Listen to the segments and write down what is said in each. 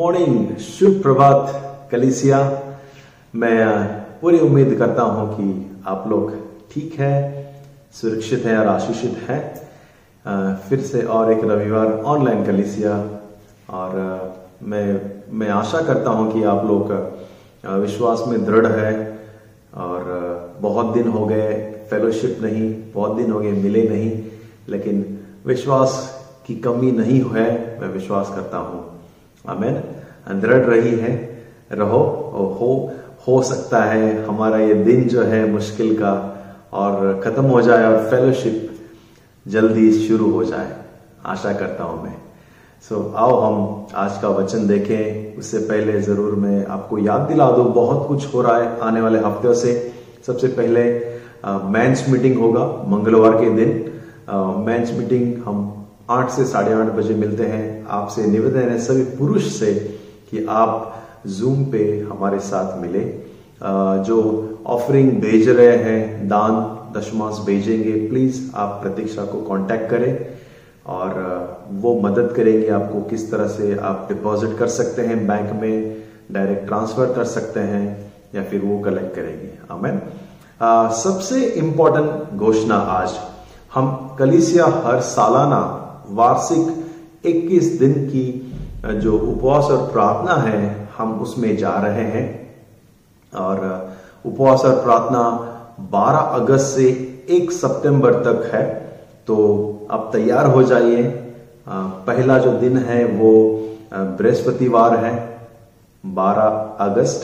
Morning शुभ प्रभात कलिसिया मैं पूरी उम्मीद करता हूँ कि आप लोग ठीक है, सुरक्षित हैं और आशीषित हैं। फिर से और एक रविवार ऑनलाइन कलिसिया और मैं मैं आशा करता हूँ कि आप लोग विश्वास में दृढ़ है। और बहुत दिन हो गए फेलोशिप नहीं, बहुत दिन हो गए, मिले नहीं। लेकिन विश्वास की कमी नहीं है, मैं विश्वास करता हूँ। आमेन। दृढ़ रही है रहो हो हो सकता है हमारा ये दिन जो है मुश्किल का और खत्म हो जाए और फेलोशिप जल्दी शुरू हो जाए। आशा करता हूँ मैं। सो so, आओ हम आज का वचन देखें। उससे पहले ज़रूर मैं आपको याद दिला दूँ बहुत कुछ हो रहा है आने वाले हफ्तों से। सबसे पहले मैंस मीटिंग होगा मंगलवार के दिन। मेंस मीटिंग हम आठ से साढ़े आठ बजे मिलते हैं। आपसे निवेदन है सभी पुरुष से कि आप जूम पे हमारे साथ मिले। जो ऑफरिंग भेज रहे हैं, दान, दशमांश भेजेंगे प्लीज़ आप प्रतीक्षा को कांटेक्ट करें और वो मदद करेंगे आपको किस तरह से आप डिपॉजिट कर सकते हैं बैंक में डायरेक्ट ट्रांसफ़र कर सकते हैं या फिर वो कलेक्ट करेंगे। आमेन सबसे इंपॉर्टेंट घोषणा आज, हम कलिसिया हर सालाना वार्षिक 21 दिन की जो उपवास और प्रार्थना है, हम उसमें जा रहे हैं। और उपवास और प्रार्थना 12 अगस्त से 1 सितंबर तक है। तो आप तैयार हो जाइए। पहला जो दिन है वो बृहस्पतिवार है 12 अगस्त।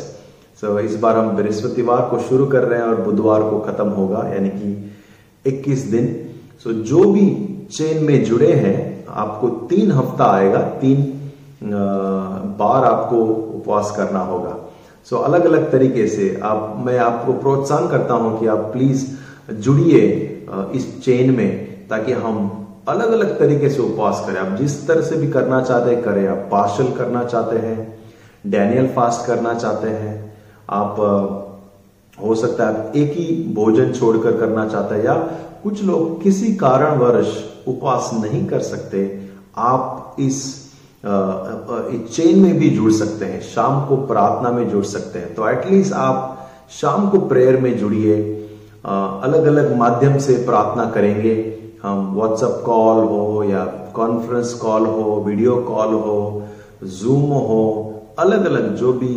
सो इस बार हम बृहस्पतिवार को शुरू कर रहे हैं और बुधवार को खत्म होगा, यानी कि 21 दिन सो जो भी चेन में जुड़े हैं, आपको तीन हफ़्ता आएगा, तीन बार आपको उपवास करना होगा। सो अलग अलग तरीके से आप, मैं आपको प्रोत्साहन करता हूँ कि आप प्लीज़ जुड़िए इस चेन में ताकि हम अलग अलग तरीके से उपवास करें। आप जिस तरह से भी करना चाहते हैं, करें। आप पार्शल करना चाहते हैं डैनियल फास्ट करना चाहते हैं, आप हो सकता है आप एक ही भोजन छोड़कर करना चाहते हैं या कुछ लोग किसी कारणवश उपवास नहीं कर सकते। आप इस चेन में भी जुड़ सकते हैं, शाम को प्रार्थना में जुड़ सकते हैं। तो एटलीस्ट आप शाम को प्रेयर में जुड़िए अलग अलग माध्यम से प्रार्थना करेंगे। हम व्हाट्सएप कॉल हो या कॉन्फ्रेंस कॉल हो वीडियो कॉल हो जूम हो अलग अलग जो भी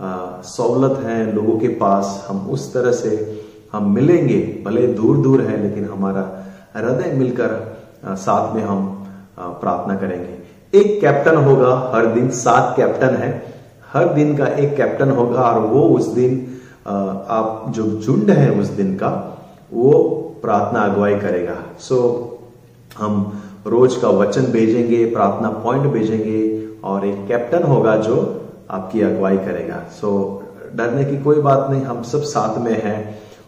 सहूलत है लोगों के पास, हम उस तरह से हम मिलेंगे भले दूर दूर है लेकिन हमारा हृदय मिलकर साथ में हम प्रार्थना करेंगे। एक कैप्टन होगा हर दिन सात कैप्टन है। हर दिन का एक कैप्टन होगा और वो उस दिन आप जो झुंड है उस दिन का वो प्रार्थना अगुवाई करेगा। सो so, हम रोज का वचन भेजेंगे प्रार्थना पॉइंट भेजेंगे और एक कैप्टन होगा जो आपकी अगुवाई करेगा। सो so, डरने की कोई बात नहीं हम सब साथ में हैं।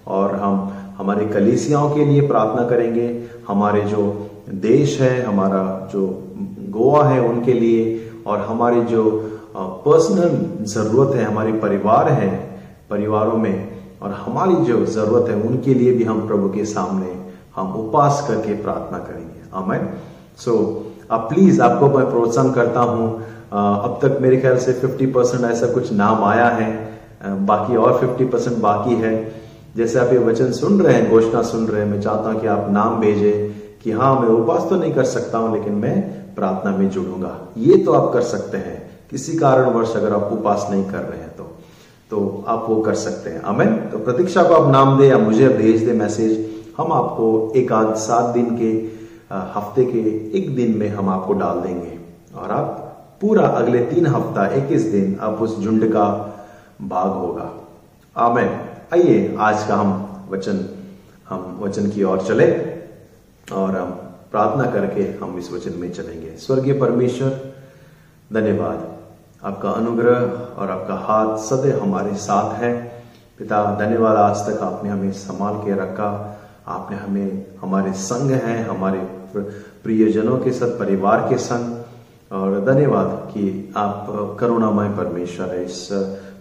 और हम हमारे कलीसियाओं के लिए प्रार्थना करेंगे। हमारे जो देश है, हमारा जो गोवा है, उनके लिए और हमारे जो पर्सनल ज़रूरत है, हमारे परिवार है, परिवारों में और हमारी जो ज़रूरत है, उनके लिए भी हम प्रभु के सामने हम उपवास करके प्रार्थना करेंगे। आमेन सो अब प्लीज़ आपको मैं प्रोत्साहन करता हूँ। अब तक मेरे ख्याल से 50 परसेंट ऐसा कुछ नाम आया है। बाकी और 50 परसेंट बाकी है। जैसे आप ये वचन सुन रहे हैं, घोषणा सुन रहे हैं, मैं चाहता हूँ कि आप नाम भेजे कि हाँ मैं उपवास तो नहीं कर सकता हूँ, लेकिन मैं प्रार्थना में जुड़ूँगा। ये तो आप कर सकते हैं। किसी कारणवश अगर आप उपवास नहीं कर रहे हैं तो तो आप वो कर सकते हैं। अमेन तो प्रतीक्षा को आप नाम दे या मुझे भेज दे मैसेज, हम आपको एक आध सात दिन के हफ़्ते के एक दिन में हम आपको डाल देंगे। और आप पूरा अगले तीन हफ़्ता, इक्कीस दिन, आप उस झुंड का भाग होगा। आमेन। आइए, आज का हम वचन हम वचन की ओर चले और हम प्रार्थना करके हम इस वचन में चलेंगे। स्वर्गीय परमेश्वर, धन्यवाद। आपका अनुग्रह और आपका हाथ सदैव हमारे साथ है। पिता, धन्यवाद, आज तक आपने हमें संभाल के रखा। आपने हमें, हमारे संग हैं, हमारे प्रियजनों के साथ, परिवार के संग। और धन्यवाद कि आप करुणामय परमेश्वर है। इस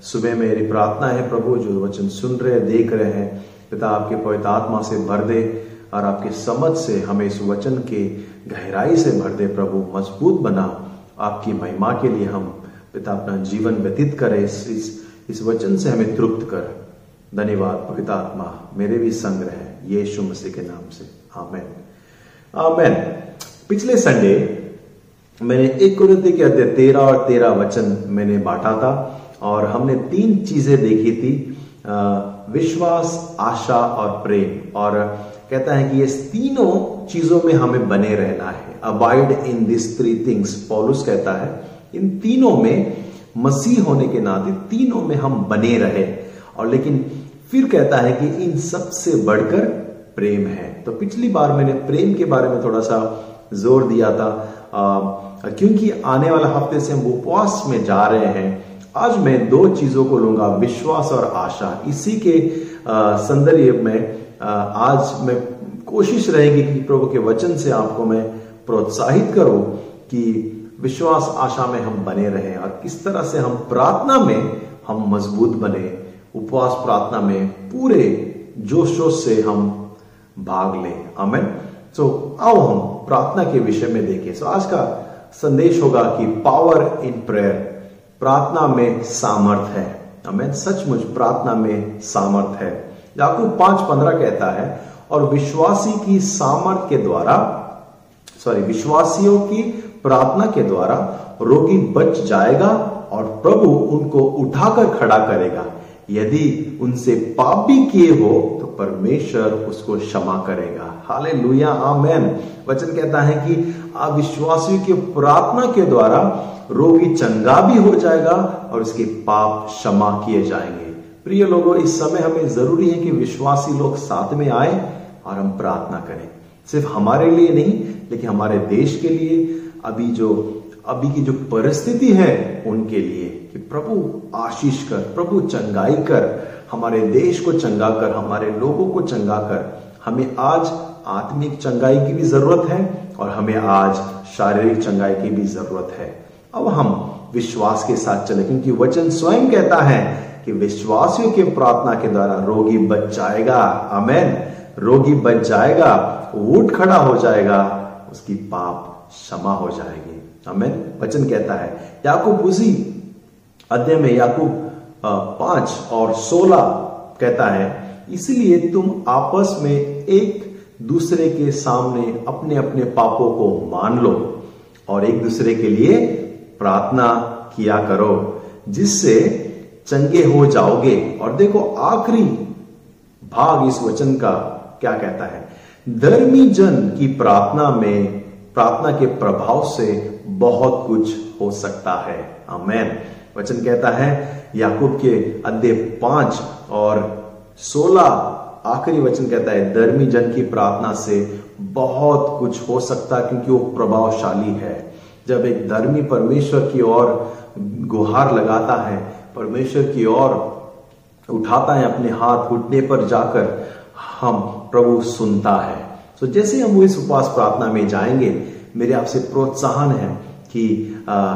सुबह मेरी प्रार्थना है प्रभु जो वचन सुन रहे हैं देख रहे हैं पिता आपके पवित्र आत्मा से भर दे और आपकी समझ से हमें इस वचन के गहराई से भर दे प्रभु मज़बूत बना। आपकी महिमा के लिए हम पिता अपना जीवन व्यतीत करें इस, इस इस वचन से हमें तृप्त कर। धन्यवाद पवित्र आत्मा मेरे भी संग रहे यीशु मसीह के नाम से। आमेन। आमेन। पिछले संडे मैंने एक कुरती के अध्याय तेरह और तेरह वचन मैंने बांटा था। और हमने तीन चीज़ें देखी थी विश्वास आशा और प्रेम। और कहता है कि ये तीनों चीज़ों में हमें बने रहना है। Abide in this three things पॉलुस कहता है इन तीनों में मसीह होने के नाते तीनों में हम बने रहे। और लेकिन फिर कहता है कि इन सबसे बढ़कर प्रेम है। तो पिछली बार मैंने प्रेम के बारे में थोड़ा सा ज़ोर दिया था। आ, क्योंकि आने वाला हफ़्ते से हम उपवास में जा रहे हैं आज मैं दो चीज़ों को लूँगा, विश्वास और आशा। इसी के संदर्भ में आज मैं कोशिश रहेगी कि प्रभु के वचन से आपको मैं प्रोत्साहित करूँ कि विश्वास, आशा में हम बने रहें और किस तरह से हम प्रार्थना में हम मज़बूत बने, उपवास प्रार्थना में पूरे जोश जोश से हम भाग लें। अमेन सो आओ हम प्रार्थना के विषय में देखें। सो आज का संदेश होगा कि पावर इन प्रेयर प्रार्थना में सामर्थ है। अमेन सचमुच प्रार्थना में सामर्थ है। याकूब पाँच पंद्रह कहता है, और विश्वासी की सामर्थ के द्वारा सॉरी विश्वासियों की प्रार्थना के द्वारा रोगी बच जाएगा और प्रभु उनको उठाकर खड़ा करेगा। यदि उनसे पाप भी किए हो तो परमेश्वर उसको क्षमा करेगा। हाले लुया आमैन। वचन कहता है कि अविश्वासियों की प्रार्थना के द्वारा रोगी चंगा भी हो जाएगा और उसके पाप क्षमा किए जाएँगे। प्रिय लोगों, इस समय हमें ज़रूरी है कि विश्वासी लोग साथ में आए और हम प्रार्थना करें। सिर्फ़ हमारे लिए नहीं, लेकिन हमारे देश के लिए। अभी जो, अभी की जो परिस्थिति है उनके लिए कि प्रभु आशीष कर, प्रभु चंगाई कर, हमारे देश को चंगा कर, हमारे लोगों को चंगा कर। हमें आज आत्मिक चंगाई की भी ज़रूरत है और हमें आज शारीरिक चंगाई की भी ज़रूरत है। अब हम विश्वास के साथ चले, क्योंकि वचन स्वयं कहता है कि विश्वासियों के प्रार्थना के द्वारा रोगी बच जाएगा। अमेन रोगी बच जाएगा उठ खड़ा हो जाएगा, उसकी पाप क्षमा हो जाएगी। हमें वचन कहता है, याकूब उसी अध्याय में याकूब पाँच और सोलह कहता है, इसलिए तुम आपस में एक दूसरे के सामने अपने अपने पापों को मान लो और एक दूसरे के लिए प्रार्थना किया करो, जिससे चंगे हो जाओगे। और देखो, आखिरी भाग इस वचन का क्या कहता है? धर्मी जन की प्रार्थना में, प्रार्थना के प्रभाव से बहुत कुछ हो सकता है। अमेन वचन कहता है, याकूब के अध्याय पाँच और सोलह आखिरी वचन कहता है, धर्मी जन की प्रार्थना से बहुत कुछ हो सकता है, क्योंकि वो प्रभावशाली है। जब एक धर्मी परमेश्वर की ओर गुहार लगाता है, परमेश्वर की ओर उठाता है अपने हाथ घुटने पर जाकर हम प्रभु सुनता है। तो जैसे हम इस उपवास प्रार्थना में जाएँगे, मेरे आपसे प्रोत्साहन है कि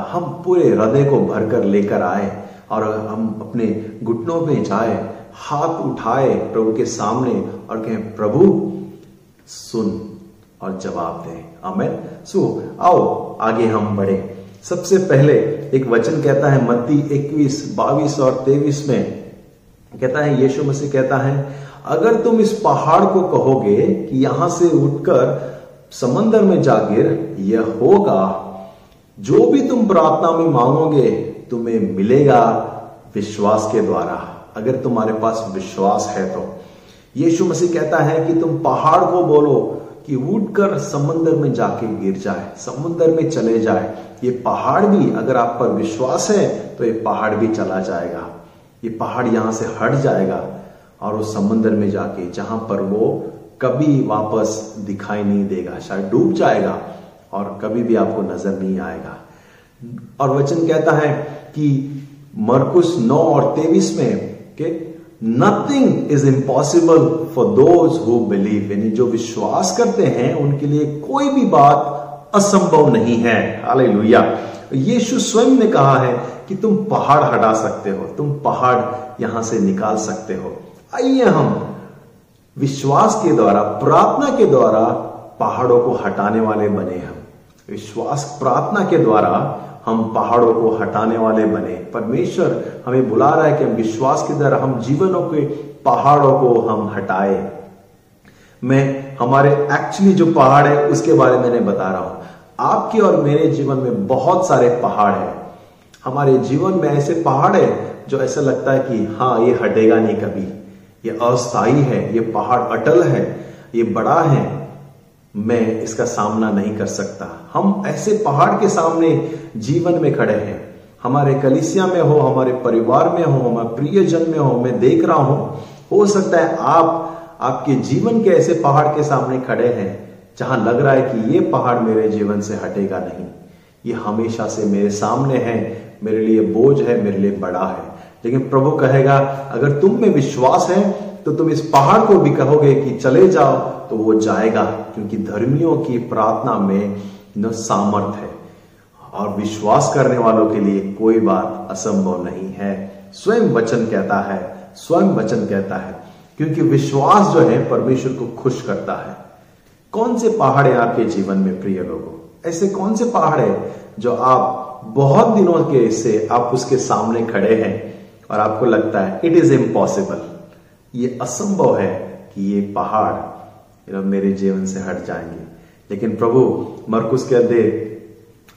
हम पूरे हृदय को भरकर लेकर आए और हम अपने घुटनों में जाए, हाथ उठाए प्रभु के सामने और कहें, प्रभु, सुन। और जवाब दे अमेन सो आओ आगे हम बढ़े। सबसे पहले एक वचन कहता है मत्ती 21, 22 और 23 में। कहता है यीशु मसीह कहता है अगर तुम इस पहाड़ को कहोगे कि यहाँ से उठकर समंदर में जा गिर यह होगा। जो भी तुम प्रार्थना में मांगोगे तुम्हें मिलेगा विश्वास के द्वारा। अगर तुम्हारे पास विश्वास है तो। यीशु मसीह कहता है कि तुम पहाड़ को बोलो कि उठकर समंदर में जाके गिर जाए, समुद्र में चले जाए। ये पहाड़ भी अगर आप पर विश्वास है तो ये पहाड़ भी चला जाएगा। ये पहाड़ यहाँ से हट जाएगा और उस समुद्र में जाके जहाँ पर वो कभी वापस दिखाई नहीं देगा, शायद डूब जाएगा और कभी भी आपको नज़र नहीं आएगा। और वचन कहता है कि मरकुस नौ और तेवीस में के nothing is impossible for those who believe यानी जो विश्वास करते हैं, उनके लिए कोई भी बात असंभव नहीं है। हालेलुया। यीशु स्वयं ने कहा है कि तुम पहाड़ हटा सकते हो, तुम पहाड़ यहाँ से निकाल सकते हो। आइए हम विश्वास के द्वारा, प्रार्थना के द्वारा पहाड़ों को हटाने वाले बने हम। विश्वास प्रार्थना के द्वारा हम पहाड़ों को हटाने वाले बने। परमेश्वर हमें बुला रहा है कि हम विश्वास की द्वारा हम जीवनों के पहाड़ों को हम हटाए। मैं, हमारे एक्चुअली जो पहाड़ है, उसके बारे में बता रहा हूँ। आपके और मेरे जीवन में बहुत सारे पहाड़ है। हमारे जीवन में ऐसे पहाड़ है जो ऐसा लगता है कि हाँ ये हटेगा नहीं कभी। ये अस्थाई है, ये पहाड़ अटल है, ये बड़ा है। मैं इसका सामना नहीं कर सकता। हम ऐसे पहाड़ के सामने जीवन में खड़े हैं। हमारे कलिसिया में हो, हमारे परिवार में हो, हमारे प्रियजन में हो, मैं देख रहा हूँ, हो सकता है आप, आपके जीवन के ऐसे पहाड़ के सामने खड़े हैं, जहाँ लग रहा है कि ये पहाड़ मेरे जीवन से हटेगा नहीं। ये हमेशा से मेरे सामने है, मेरे लिए बोझ है, मेरे लिए बड़ा है। लेकिन प्रभु कहेगा, अगर तुम में विश्वास है तो तुम इस पहाड़ को भी कहोगे कि चले जाओ तो वो जाएगा। क्योंकि धर्मियों की प्रार्थना में न सामर्थ है। और विश्वास करने वालों के लिए कोई बात असंभव नहीं है। स्वयं वचन कहता है, स्वयं वचन कहता है, क्योंकि विश्वास जो है परमेश्वर को खुश करता है। कौन से पहाड़ है आपके जीवन में, प्रिय लोगों? ऐसे कौन से पहाड़ है जो आप बहुत दिनों के से आप उसके सामने खड़े हैं और आपको लगता है इट इज़ इम्पॉसिबल ये असंभव है कि ये पहाड़ यू नो मेरे जीवन से हट जाएँगे। लेकिन प्रभु, मरकुस के अध्याय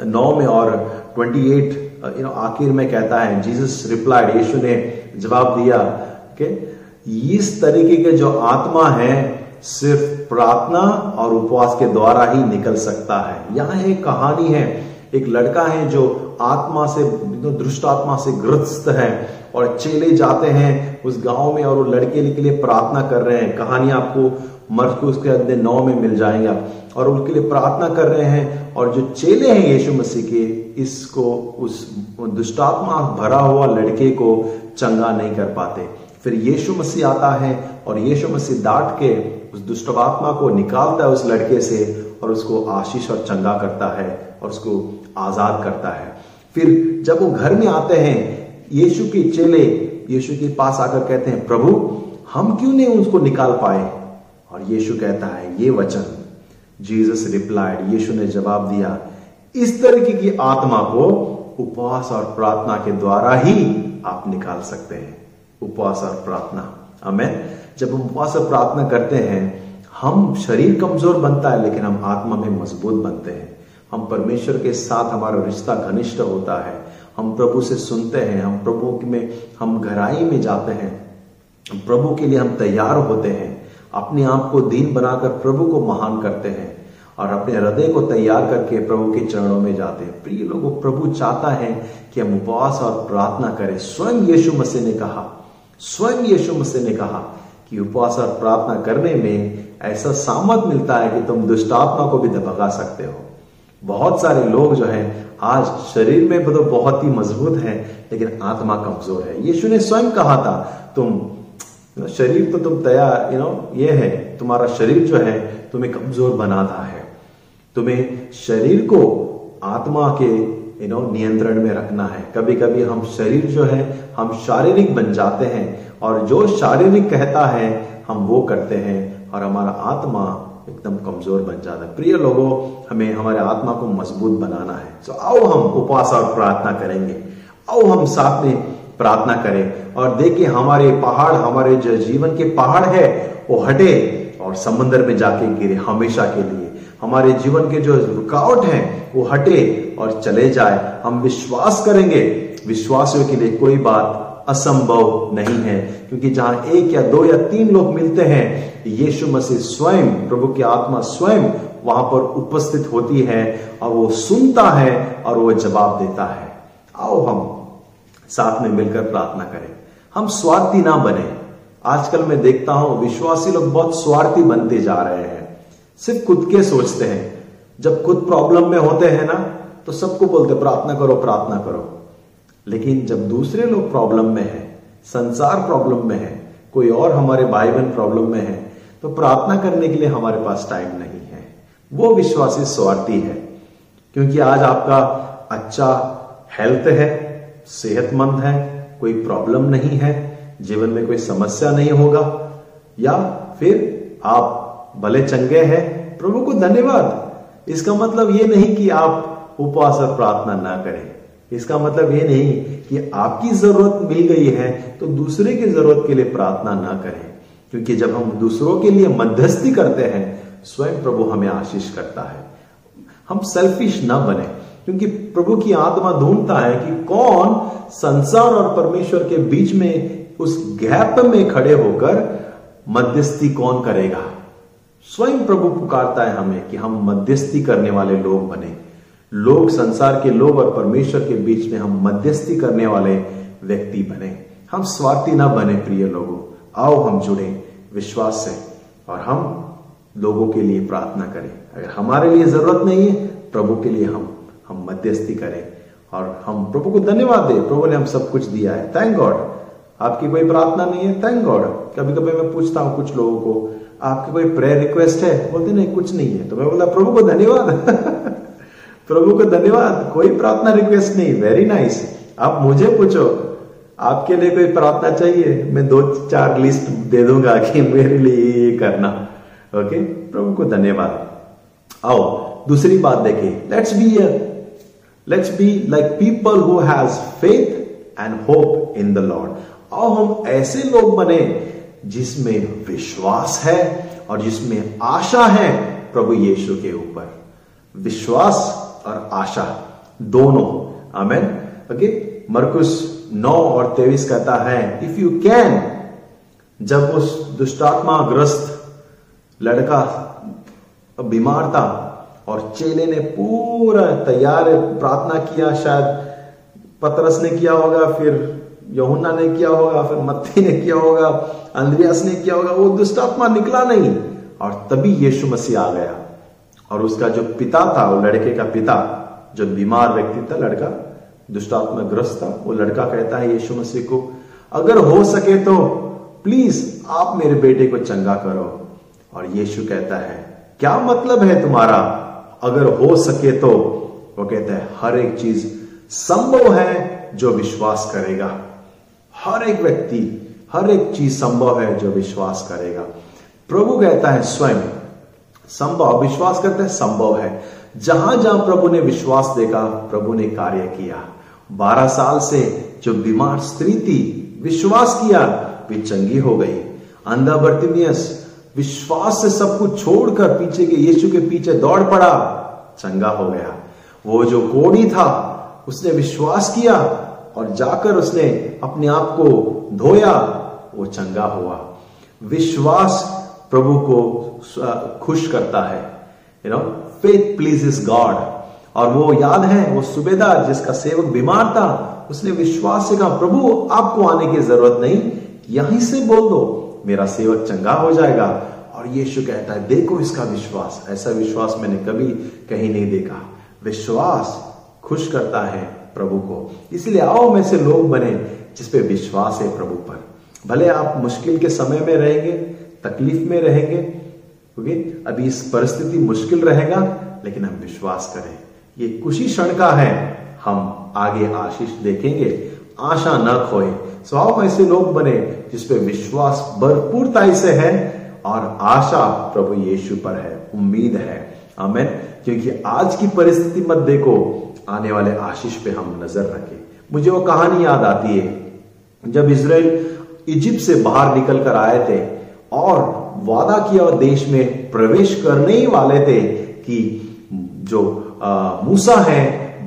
नौ में और 28 यू नो आखिर में कहता है, जीसस रिप्लाइड, यीशु ने जवाब दिया कि इस तरीके के जो आत्मा है, सिर्फ़ प्रार्थना और उपवास के द्वारा ही निकल सकता है। यहाँ एक कहानी है। एक लड़का है जो आत्मा से दुष्ट आत्मा से ग्रस्त है और चेले जाते हैं उस गाँव में और वो लड़के के लिए प्रार्थना कर रहे हैं। कहानी आपको मर्ज को उसके अध्याय नौ में मिल जाएगा। और उनके लिए प्रार्थना कर रहे हैं, और जो चेले हैं यीशु मसीह के, इसको, उस दुष्टात्मा, भरा हुआ लड़के को चंगा नहीं कर पाते। फिर यीशु मसीह आता है, और यीशु मसीह डांट के उस दुष्टात्मा को निकालता है उस लड़के से, और उसको आशीष और चंगा करता है, और उसको आज़ाद करता है। फिर जब वो घर में आते हैं, यीशु के चेले, यीशु के पास आकर कहते हैं, प्रभु, हम क्यों नहीं उसको निकाल पाए? और यीशु कहता है, ये वचन। जीसस रिप्लाइड, यीशु ने जवाब दिया, इस तरीके की आत्मा को उपवास और प्रार्थना के द्वारा ही आप निकाल सकते हैं। उपवास और प्रार्थना। हमें जब उपवास और प्रार्थना करते हैं, हम शरीर कमज़ोर बनता है, लेकिन हम आत्मा में मज़बूत बनते हैं। हम परमेश्वर के साथ हमारा रिश्ता घनिष्ठ होता है। हम प्रभु से सुनते हैं, हम प्रभु में, हम गहराई में जाते हैं। प्रभु के लिए हम तैयार होते हैं। अपने आप को दीन बनाकर प्रभु को महान करते हैं और अपने हृदय को तैयार करके प्रभु के चरणों में जाते हैं। प्रिय लोगों, प्रभु चाहता है कि हम उपवास और प्रार्थना करें। स्वयं यीशु मसीह ने कहा, स्वयं यीशु मसीह ने कहा कि उपवास और प्रार्थना करने में ऐसा सामर्थ मिलता है कि तुम दुष्टात्मा को भी भगा सकते हो। बहुत सारे लोग जो हैं, आज शरीर में तो बहुत ही मज़बूत है, लेकिन आत्मा कमज़ोर है। यीशु ने स्वयं कहा था, तुम शरीर तो तुम तैयार यू नो ये है, तुम्हारा शरीर जो है, तुम्हें कमज़ोर बनाता है। तुम्हें शरीर को आत्मा के यू नो नियंत्रण में रखना है। कभी कभी हम शरीर जो है, हम शारीरिक बन जाते हैं, और जो शारीरिक कहता है, हम वो करते हैं, और हमारा आत्मा एकदम कमज़ोर बन जाता है। प्रिय लोगों, हमें हमारे आत्मा को मज़बूत बनाना है। तो आओ हम उपवास और प्रार्थना करेंगे। आओ हम साथ में प्रार्थना करें और देखिए हमारे पहाड़, हमारे जो जीवन के पहाड़ है, वो हटे और समंदर में जाके गिरे हमेशा के लिए। हमारे जीवन के जो रुकावट है, वो हटे और चले जाए। हम विश्वास करेंगे, विश्वासियों के लिए कोई बात असंभव नहीं है, क्योंकि जहाँ एक या दो या तीन लोग मिलते हैं, यीशु मसीह स्वयं, प्रभु की आत्मा स्वयं वहाँ पर उपस्थित होती है और वो सुनता है और वो जवाब देता है। आओ हम साथ में मिलकर प्रार्थना करें। हम स्वार्थी ना बने। आजकल मैं देखता हूँ, विश्वासी लोग बहुत स्वार्थी बनते जा रहे हैं। सिर्फ़ खुद के सोचते हैं। जब खुद प्रॉब्लम में होते हैं ना तो सबको बोलते, प्रार्थना करो प्रार्थना करो। लेकिन जब दूसरे लोग प्रॉब्लम में है, संसार प्रॉब्लम में है, कोई और हमारे भाई बहन प्रॉब्लम में है तो प्रार्थना करने के लिए हमारे पास टाइम नहीं है। वो विश्वासी स्वार्थी है, क्योंकि आज आपका अच्छा हेल्थ है सेहतमंद है, कोई प्रॉब्लम नहीं है, जीवन में कोई समस्या नहीं होगा। या फिर आप भले चंगे हैं, प्रभु को धन्यवाद। इसका मतलब ये नहीं कि आप उपवास और प्रार्थना ना करें। इसका मतलब ये नहीं कि आपकी ज़रूरत मिल गई है तो दूसरे की ज़रूरत के लिए प्रार्थना ना करें। क्योंकि जब हम दूसरों के लिए मध्यस्थी करते हैं, स्वयं प्रभु हमें आशीष करता है। हम सेल्फिश ना बने। क्योंकि प्रभु की आत्मा ढूंढता है कि कौन संसार और परमेश्वर के बीच में उस गैप में खड़े होकर मध्यस्थी कौन करेगा? स्वयं प्रभु पुकारता है हमें कि हम मध्यस्थी करने वाले लोग बने। लोग संसार के लोग और परमेश्वर के बीच में हम मध्यस्थी करने वाले व्यक्ति बने। हम स्वार्थी ना बने प्रिय लोगों। आओ हम जुड़े विश्वास से और हम लोगों के लिए प्रार्थना करें। अगर हमारे लिए ज़रूरत नहीं है, प्रभु के लिए हम हम मध्यस्थी करें। और हम प्रभु को धन्यवाद दें। प्रभु ने हम सब कुछ दिया है। थैंक गॉड आपकी कोई प्रार्थना नहीं है? थैंक गॉड कभी कभी मैं पूछता हूँ कुछ लोगों को, आपकी कोई प्रेयर रिक्वेस्ट है? बोलते, नहीं, कुछ नहीं है। तो मैं बोला प्रभु को धन्यवाद। प्रभु को धन्यवाद। कोई प्रार्थना रिक्वेस्ट नहीं। वेरी नाइस आप मुझे पूछो, आपके लिए कोई प्रार्थना चाहिए? मैं दो चार लिस्ट दे दूँगा कि मेरे लिए ये करना। ओके प्रभु को धन्यवाद। आओ, दूसरी बात देखिए। Let's be let's be like people who has faith and hope in the Lord आओ हम ऐसे लोग बने जिसमें विश्वास है और जिसमें आशा है प्रभु यीशु के ऊपर। विश्वास और आशा दोनों। आमेन ओके मरकुस नौ और तेईस कहता है इफ़ यू कैन जब उस दुष्टात्मा ग्रस्त लड़का, बीमार था और चेले ने पूरा तैयार प्रार्थना किया, शायद पतरस ने किया होगा, फिर यहुन्ना ने किया होगा, फिर मत्ती ने किया होगा, अंद्रियास ने किया होगा, वो दुष्टात्मा निकला नहीं। और तभी यीशु मसीह आ गया। और उसका जो पिता था, वो लड़के का पिता, जो बीमार व्यक्ति था, लड़का दुष्टात्मा ग्रस्त था, वो लड़का कहता है यीशु मसीह को, अगर हो सके तो प्लीज़ आप मेरे बेटे को चंगा करो। और यीशु कहता है, क्या मतलब है तुम्हारा? अगर हो सके तो वो कहता है, हर एक चीज़ संभव है जो विश्वास करेगा। हर एक व्यक्ति, हर एक चीज़ संभव है जो विश्वास करेगा। प्रभु कहता है स्वयं, संभव, विश्वास करते हैं, संभव है। जहाँ जहाँ प्रभु ने विश्वास देखा, प्रभु ने कार्य किया। बारह साल से जो बीमार स्त्री थी, विश्वास किया, वे चंगी हो गई। अंधा बर्तिमियस विश्वास से सब कुछ छोड़कर पीछे के यीशु के पीछे दौड़ पड़ा। चंगा हो गया। वो जो कोड़ी था, उसने विश्वास किया और जाकर उसने अपने आप को धोया। वो चंगा हुआ। विश्वास प्रभु को खुश करता है। You know faith please God और वो याद है, वो सुबेदार जिसका सेवक बीमार था, उसने विश्वास से कहा, प्रभु, आपको आने की ज़रूरत नहीं। यहीं से बोल दो। मेरा सेवक चंगा हो जाएगा। और यीशु कहता है, देखो इसका विश्वास। ऐसा विश्वास मैंने कभी कहीं नहीं देखा। विश्वास खुश करता है प्रभु को। इसलिए आओ, में से लोग बने जिसपे विश्वास है प्रभु पर। भले आप मुश्किल के समय में रहेंगे, तकलीफ़ में रहेंगे, क्योंकि अभी इस परिस्थिति मुश्किल रहेगा, लेकिन हम विश्वास करें। ये खुशी क्षण का है। हम आगे आशीष देखेंगे। आशा न खोए। स्वाव ऐसे लोग बने जिसपे विश्वास भरपूरताई से है और आशा प्रभु यीशु पर है, उम्मीद है। हमें क्योंकि आज की परिस्थिति मत देखो, आने वाले आशीष पे हम नज़र रखें। मुझे वो कहानी याद आती है, जब इसराइल इजिप्ट से बाहर निकल कर आए थे और वादा किया देश में प्रवेश करने ही वाले थे कि जो मूसा है,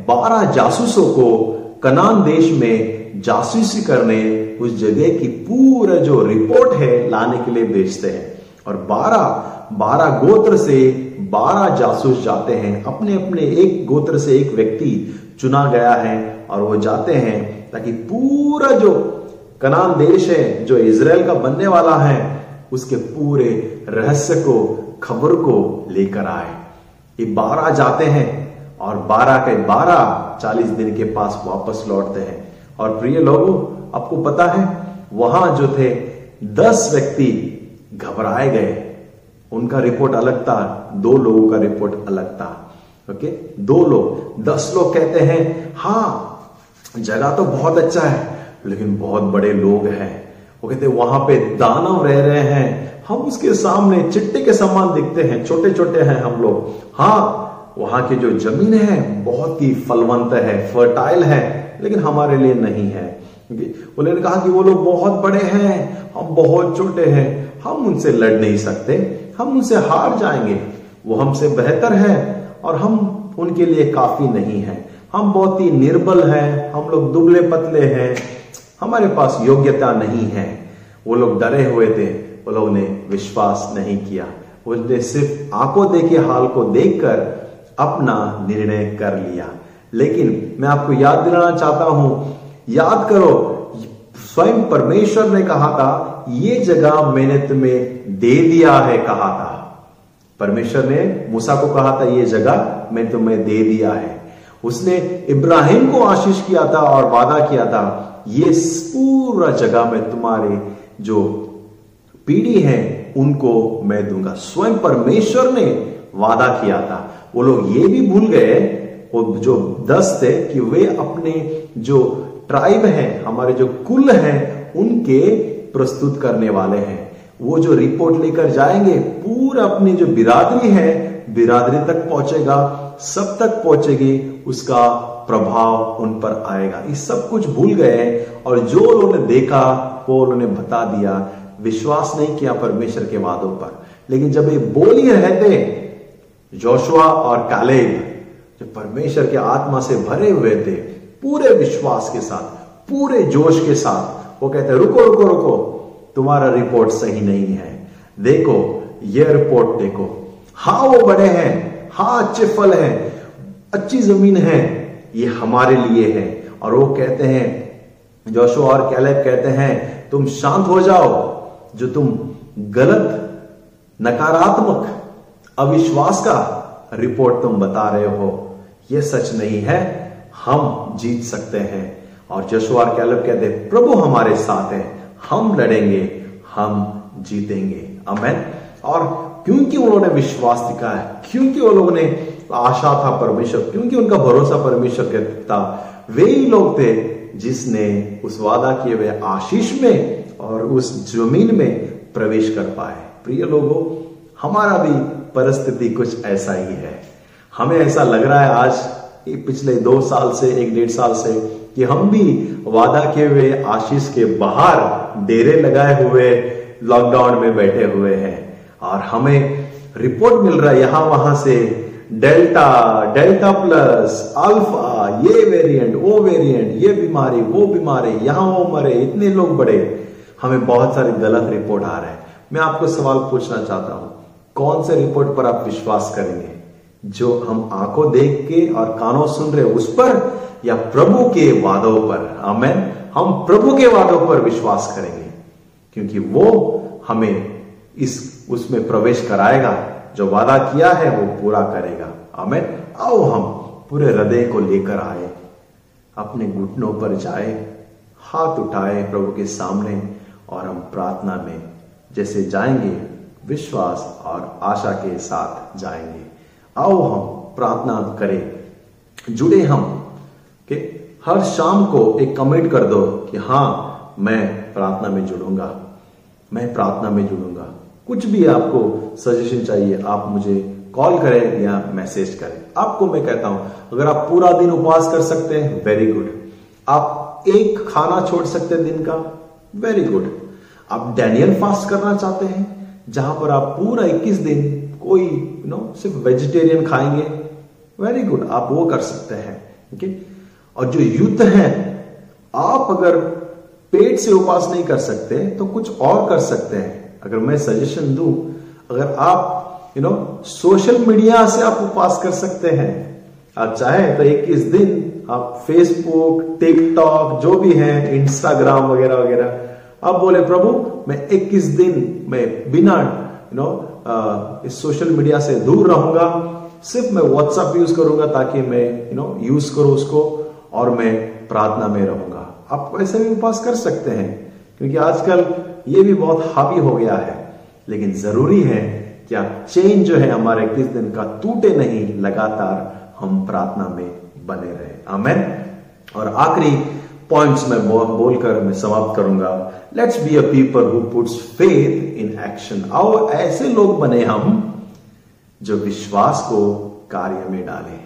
बारह जासूसों को कनान देश में जासूसी करने उस जगह की पूरा जो रिपोर्ट है लाने के लिए भेजते हैं। और बारह बारह गोत्र से बारह जासूस जाते हैं। अपने अपने एक गोत्र से एक व्यक्ति चुना गया है और वो जाते हैं ताकि पूरा जो कनान देश है, जो इसराइल का बनने वाला है, उसके पूरे रहस्य को, खबर को लेकर आए। ये बारह जाते हैं और बारह के बारह चालीस दिन के पास वापस लौटते हैं। और प्रिय लोगों, आपको पता है, वहाँ जो थे, दस व्यक्ति घबराए गए। उनका रिपोर्ट अलग था, दो लोगों का रिपोर्ट अलग था। ओके? दो लोग, दस लोग कहते हैं हाँ जगह तो बहुत अच्छा है, लेकिन बहुत बड़े लोग हैं। वो कहते, वहाँ पे दानव रह रहे हैं। हम उसके सामने चिट्टे के समान दिखते हैं छोटे छोटे हैं हम लोग। हाँ वहाँ की जो ज़मीन है, बहुत ही फलवंत है फर्टाइल है, लेकिन हमारे लिए नहीं है। उन्होंने कहा कि वो लोग बहुत बड़े हैं, हम बहुत छोटे हैं, हम उनसे लड़ नहीं सकते, हम उनसे हार जाएँगे। वो हमसे बेहतर है और हम उनके लिए काफ़ी नहीं है। हम बहुत ही निर्बल हैं, हम लोग दुबले पतले हैं, हमारे पास योग्यता नहीं है। वो लोग डरे हुए थे, वो लोग ने विश्वास नहीं किया। उसने सिर्फ़ आँखों देखे, हाल को देखकर अपना निर्णय कर लिया। लेकिन मैं आपको याद दिलाना चाहता हूँ, याद करो, स्वयं परमेश्वर ने कहा था, ये जगह मैंने तुम्हें दे दिया है, कहा था। परमेश्वर ने मूसा को कहा था, ये जगह मैं तुम्हें दे दिया है। उसने इब्राहिम को आशीष किया था और वादा किया था, ये पूरा जगह मैं तुम्हारे जो पीढ़ी है, उनको मैं दूँगा। स्वयं परमेश्वर ने वादा किया था। वो लोग ये भी भूल गए, वो जो दस थे, कि वे अपने जो ट्राइब है, हमारे जो कुल हैं, उनके प्रस्तुत करने वाले हैं। वो जो रिपोर्ट लेकर जाएँगे, पूरा अपनी जो बिरादरी है, बिरादरी तक पहुंचेगा, सब तक पहुंचेगी, उसका प्रभाव उन पर आएगा। ये सब कुछ भूल गए, और जो उन्होंने देखा, वो उन्होंने बता दिया। विश्वास नहीं किया परमेश्वर के वादों पर। लेकिन जब ये बोल ही रहे थे जोशुआ और कालेब, जो परमेश्वर के आत्मा से भरे हुए थे, पूरे विश्वास के साथ, पूरे जोश के साथ, वो कहते रुको रुको रुको, तुम्हारा रिपोर्ट सही नहीं है। देखो, ये रिपोर्ट देखो। हाँ वो बड़े हैं हाँ अच्छे फल हैं, अच्छी ज़मीन है, ये हमारे लिए है। और वो कहते हैं जोशो और कैलेब कहते हैं, तुम शांत हो जाओ, जो तुम गलत, नकारात्मक अविश्वास का रिपोर्ट तुम बता रहे हो। यह सच नहीं है, हम जीत सकते हैं। और जशुआर कैलब कहते, प्रभु हमारे साथ है, हम लड़ेंगे, हम जीतेंगे। अमेन और क्योंकि उन्होंने विश्वास दिखाया, क्योंकि वो लोगों ने आशा था परमेश्वर, क्योंकि उनका भरोसा परमेश्वर के था, वे ही लोग थे जिसने उस वादा किए हुए आशीष में और उस ज़मीन में प्रवेश कर पाए। प्रिय लोगों, हमारा भी परिस्थिति कुछ ऐसा ही है। हमें ऐसा लग रहा है आज पिछले दो साल से, एक डेढ़ साल से, कि हम भी वादा किए हुए आशीष के बाहर डेरे लगाए हुए लॉकडाउन में बैठे हुए हैं। और हमें रिपोर्ट मिल रहा है यहाँ वहाँ से डेल्टा डेल्टा प्लस अल्फ़ा ये वेरिएंट वो वेरिएंट ये बीमारी, वो बीमारी, यहाँ वो मरे, इतने लोग बड़े। हमें बहुत सारे गलत रिपोर्ट आ रहे हैं। मैं आपको सवाल पूछना चाहता हूँ कौन से रिपोर्ट पर आप विश्वास करेंगे? जो हम आँखों देख के और कानों सुन रहे उस पर या प्रभु के वादों पर? हमें हम प्रभु के वादों पर विश्वास करेंगे, क्योंकि वो हमें इस, उसमें प्रवेश कराएगा। जो वादा किया है, वो पूरा करेगा। हमें आओ हम पूरे हृदय को लेकर आए, अपने घुटनों पर जाए, हाथ उठाए प्रभु के सामने, और हम प्रार्थना में जैसे जाएँगे विश्वास और आशा के साथ जाएँगे। आओ हम प्रार्थना करें। जुड़े हम कि हर शाम को एक कमेंट कर दो कि हाँ मैं प्रार्थना में जुड़ूँगा। मैं प्रार्थना में जुड़ूँगा। कुछ भी आपको सजेशन चाहिए, आप मुझे कॉल करें या मैसेज करें। आपको मैं कहता हूँ, अगर आप पूरा दिन उपवास कर सकते हैं वेरी गुड आप एक खाना छोड़ सकते हैं दिन का वेरी गुड आप डैनियल फास्ट करना चाहते हैं जहाँ पर आप पूरा 21 दिन कोई यू नो सिर्फ़ वेजिटेरियन खाएँगे वेरी गुड आप वो कर सकते हैं ओके और जो युद्ध है, आप अगर पेट से उपास नहीं कर सकते तो कुछ और कर सकते हैं। अगर मैं सजेशन दू, अगर आप यू नो सोशल मीडिया से आप उपवास कर सकते हैं, आप चाहे तो इक्कीस दिन आप फेसबुक टिकटॉक जो भी है इंस्टाग्राम वगैरह वगैरह आप बोले, प्रभु, मैं 21 दिन मैं बिना यू नो इस सोशल मीडिया से दूर रहूँगा। सिर्फ़ मैं व्हाट्सएप यूज़ करूँगा ताकि मैं यू नो यूज़ करूँ उसको और मैं प्रार्थना में रहूँगा। आप ऐसे भी उपास कर सकते हैं, क्योंकि आजकल ये भी बहुत हावी हो गया है। लेकिन ज़रूरी है क्या चेन जो है हमारे किस दिन का टूटे नहीं, लगातार हम प्रार्थना में बने रहे। आमेन। और आखिरी पॉइंट्स में बोलकर मैं समाप्त करूँगा। Let's be a people who puts faith in action आओ, ऐसे लोग बने हम, जो विश्वास को कार्य में डालें।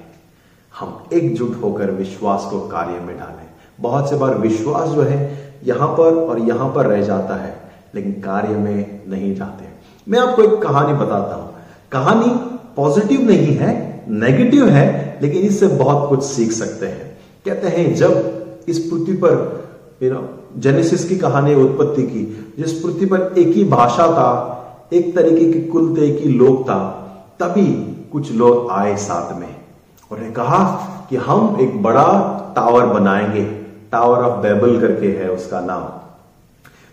हम एकजुट होकर विश्वास को कार्य में डालें। बहुत से बार विश्वास जो है, यहाँ पर और यहाँ पर रह जाता है, लेकिन कार्य में नहीं जाते। मैं आपको एक कहानी बताता हूँ। कहानी पॉजिटिव नहीं है, नेगेटिव है, लेकिन इससे बहुत कुछ सीख सकते हैं। कहते हैं, जब इस पृथ्वी पर यू नो जेनेसिस की कहानी उत्पत्ति की, जिस पृथ्वी पर एक ही भाषा था, एक तरीके की कुल थे, एक ही लोग था, तभी कुछ लोग आए साथ में उन्हें कहा कि हम एक बड़ा टावर बनाएँगे। टावर ऑफ़ बेबल करके है उसका नाम।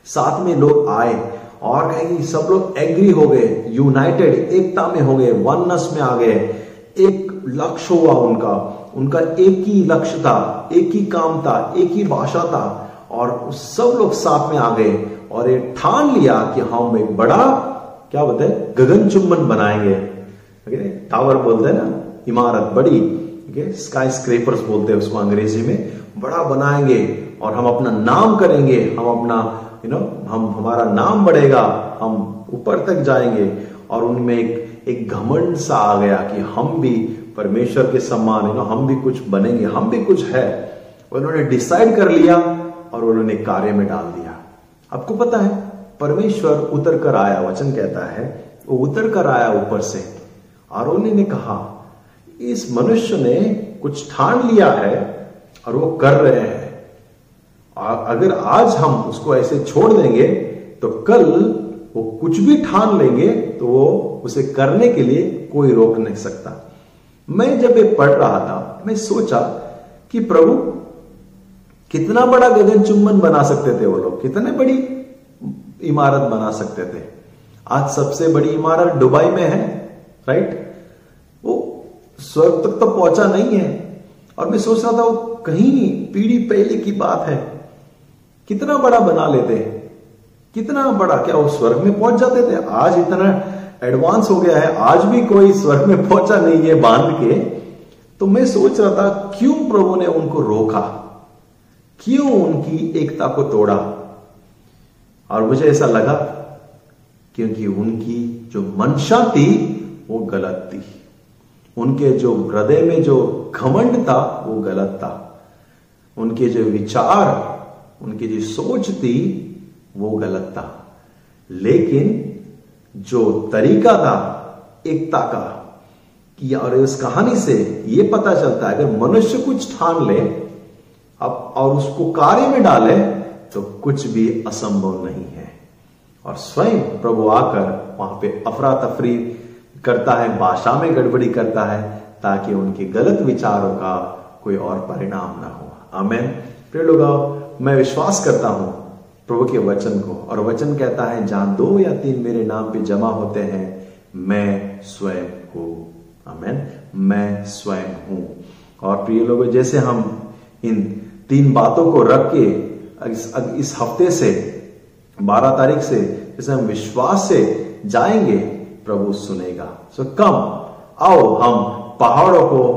साथ में लोग आए और कहेंगे सब लोग एग्री हो गए यूनाइटेड एकता में हो गए वननेस में आ गए। एक लक्ष्य हुआ उनका उनका एक ही लक्ष्य था, एक ही काम था, एक ही भाषा था और सब लोग साथ में आ गए और ये ठान लिया कि हम एक बड़ा, क्या बोलते हैं, गगन चुंबन बनाएँगे। टावर बोलते हैं ना, इमारत बड़ी। स्काई स्क्रेपर्स बोलते हैं उसको अंग्रेज़ी में। बड़ा बनाएँगे और हम अपना नाम करेंगे, हम अपना यू नो हम, हमारा नाम बढ़ेगा, हम ऊपर तक जाएँगे। और उनमें एक एक घमंड सा आ गया कि हम भी परमेश्वर के सम्मान यू नो हम भी कुछ बनेंगे, हम भी कुछ है। उन्होंने डिसाइड कर लिया और उन्होंने कार्य में डाल दिया। आपको पता है, परमेश्वर उतर कर आया, वचन कहता है, वो उतर कर आया ऊपर से। और उन्होंने कहा, इस मनुष्य ने कुछ ठान लिया है और वो कर रहे हैं। अगर आज हम उसको ऐसे छोड़ देंगे तो कल वो कुछ भी ठान लेंगे तो वो उसे करने के लिए कोई रोक नहीं सकता। मैं जब ये पढ़ रहा था, मैं सोचा कि प्रभु, कितना बड़ा गगन चुंबन बना सकते थे वो लोग? कितने बड़ी इमारत बना सकते थे? आज सबसे बड़ी इमारत दुबई में है राइट वो स्वर्ग तक तो पहुँचा नहीं है। और मैं सोच रहा था, वो कहीं पीढ़ी पहले की बात है। कितना बड़ा बना लेते हैं? कितना बड़ा? क्या वो स्वर्ग में पहुँच जाते थे? आज इतना एडवांस हो गया है, आज भी कोई स्वर्ग में पहुँचा नहीं है बाँध के तो मैं सोच रहा था, क्यों प्रभु ने उनको रोका? क्यों उनकी एकता को तोड़ा? और मुझे ऐसा लगा क्योंकि उनकी जो मंशा थी, वो गलत थी। उनके जो हृदय में जो घमंड था, वो गलत था। उनके जो विचार, उनकी जो सोच थी, वो गलत था। लेकिन जो तरीका था, एकता का, कि और इस कहानी से ये पता चलता है, अगर मनुष्य कुछ ठान ले, अब और उसको कार्य में डाले तो कुछ भी असंभव नहीं है। और स्वयं प्रभु आकर वहाँ पे अफरा तफरी करता है, भाषा में गड़बड़ी करता है, ताकि उनके गलत विचारों का कोई और परिणाम ना हो। आमेन। प्रिय लोग, मैं विश्वास करता हूँ प्रभु के वचन को। और वचन कहता है जहाँ दो या तीन मेरे नाम पे जमा होते हैं मैं स्वयं हूँ। मैं स्वयं हूँ। और प्रिय लोगों जैसे हम इन तीन बातों को रख के इस, इस हफ़्ते से 12 तारीख से जैसे हम विश्वास से जाएँगे प्रभु सुनेगा। सो so, कम आओ हम पहाड़ों को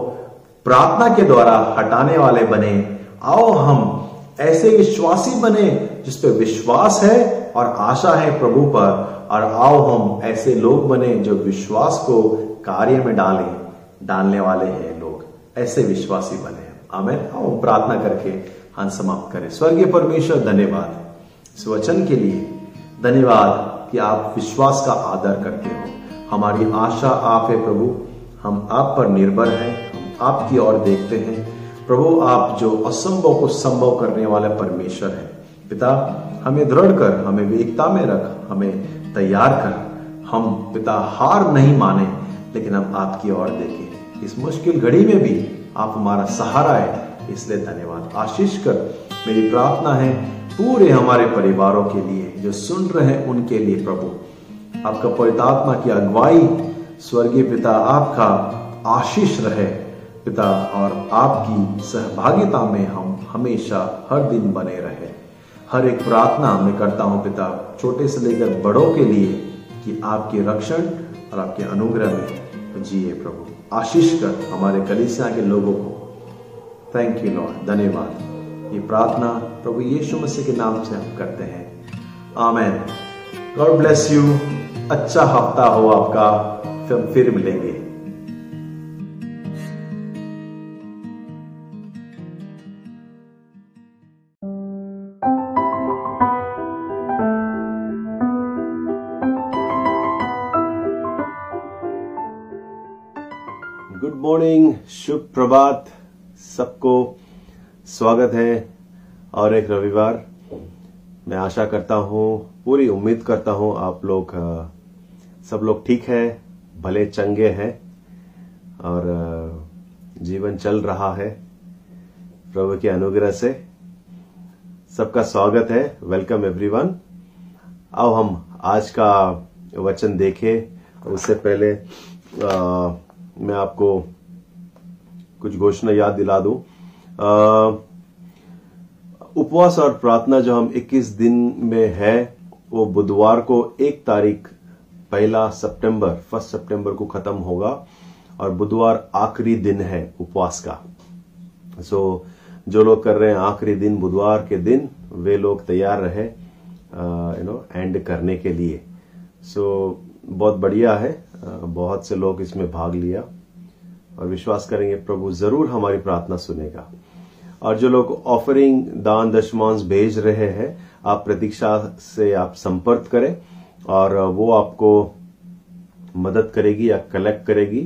प्रार्थना के द्वारा हटाने वाले बने। आओ हम ऐसे विश्वासी बने जिस पे विश्वास है और आशा है प्रभु पर, और आओ हम ऐसे लोग बने जो विश्वास को कार्य में डालें, डालने वाले हैं लोग। ऐसे विश्वासी बने आमेन। आओ प्रार्थना करके हम समाप्त करें। स्वर्गीय परमेश्वर, धन्यवाद। इस वचन के लिए धन्यवाद कि आप विश्वास का आदर करते हो। हमारी आशा आप है प्रभु। हम आप पर निर्भर हैं। हम आपकी ओर देखते हैं। प्रभु, आप जो असंभव को संभव करने वाले परमेश्वर हैं। पिता, हमें दृढ़ कर, हमें वेकता में रख, हमें तैयार कर। हम पिता हार नहीं माने, लेकिन हम आपकी ओर देखें। इस मुश्किल घड़ी में भी आप हमारा सहारा है, इसलिए धन्यवाद। आशीष कर, मेरी प्रार्थना है पूरे हमारे परिवारों के लिए, जो सुन रहे हैं, उनके लिए प्रभु। आपका पवितात्मा की अगुवाई, स्वर्गीय पिता आपका आशीष रहे। पिता और आपकी सहभागिता में हम हमेशा हर दिन बने रहे। हर एक प्रार्थना मैं करता हूँ, पिता, छोटे से लेकर बड़ों के लिए कि आपके रक्षण और आपके अनुग्रह में जिए प्रभु। आशीष कर हमारे कलिसिया के लोगों को। थैंक यू लॉर्ड धन्यवाद। ये प्रार्थना प्रभु यीशु मसीह के नाम से हम करते हैं। आमेन गॉड ब्लेस यू अच्छा हफ़्ता हो आपका। फिर फिर मिलेंगे। मॉर्निंग शुभ प्रभात सबको स्वागत है और एक रविवार। मैं आशा करता हूँ पूरी उम्मीद करता हूँ आप लोग सब लोग ठीक है भले चंगे हैं और जीवन चल रहा है प्रभु के अनुग्रह से। सबका स्वागत है वेलकम एवरीवन आओ हम आज का वचन देखें उससे पहले अ, मैं आपको कुछ घोषणा याद दिला दूँ। उपवास और प्रार्थना जो हम 21 दिन में है वो बुधवार को एक तारीख पहला सितंबर फ़र्स्ट सितंबर को खत्म होगा और बुधवार आखिरी दिन है उपवास का। सो so, जो लोग कर रहे हैं आखिरी दिन बुधवार के दिन वे लोग तैयार रहे यू नो एंड करने के लिए। सो so, बहुत बढ़िया है। बहुत से लोग इसमें भाग लिया। और विश्वास करेंगे प्रभु ज़रूर हमारी प्रार्थना सुनेगा। और जो लोग ऑफरिंग दान दशमांश भेज रहे हैं आप प्रतीक्षा से आप संपर्क करें और वो आपको मदद करेगी या कलेक्ट करेगी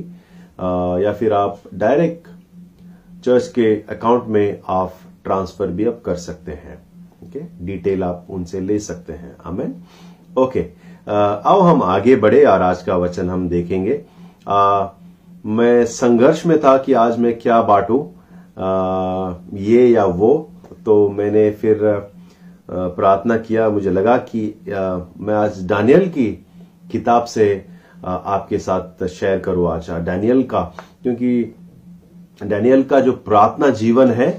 या फिर आप डायरेक्ट चर्च के अकाउंट में आप ट्रांसफ़र भी आप कर सकते हैं। ओके डिटेल आप उनसे ले सकते हैं। आमेन ओके आओ हम आगे बढ़े और आज का वचन हम देखेंगे। अ, मैं संघर्ष में था कि आज मैं क्या बांटू ये या वो। तो मैंने फिर प्रार्थना किया, मुझे लगा कि मैं आज डैनियल की किताब से आपके साथ शेयर करूँ आज डैनियल का। क्योंकि डैनियल का जो प्रार्थना जीवन है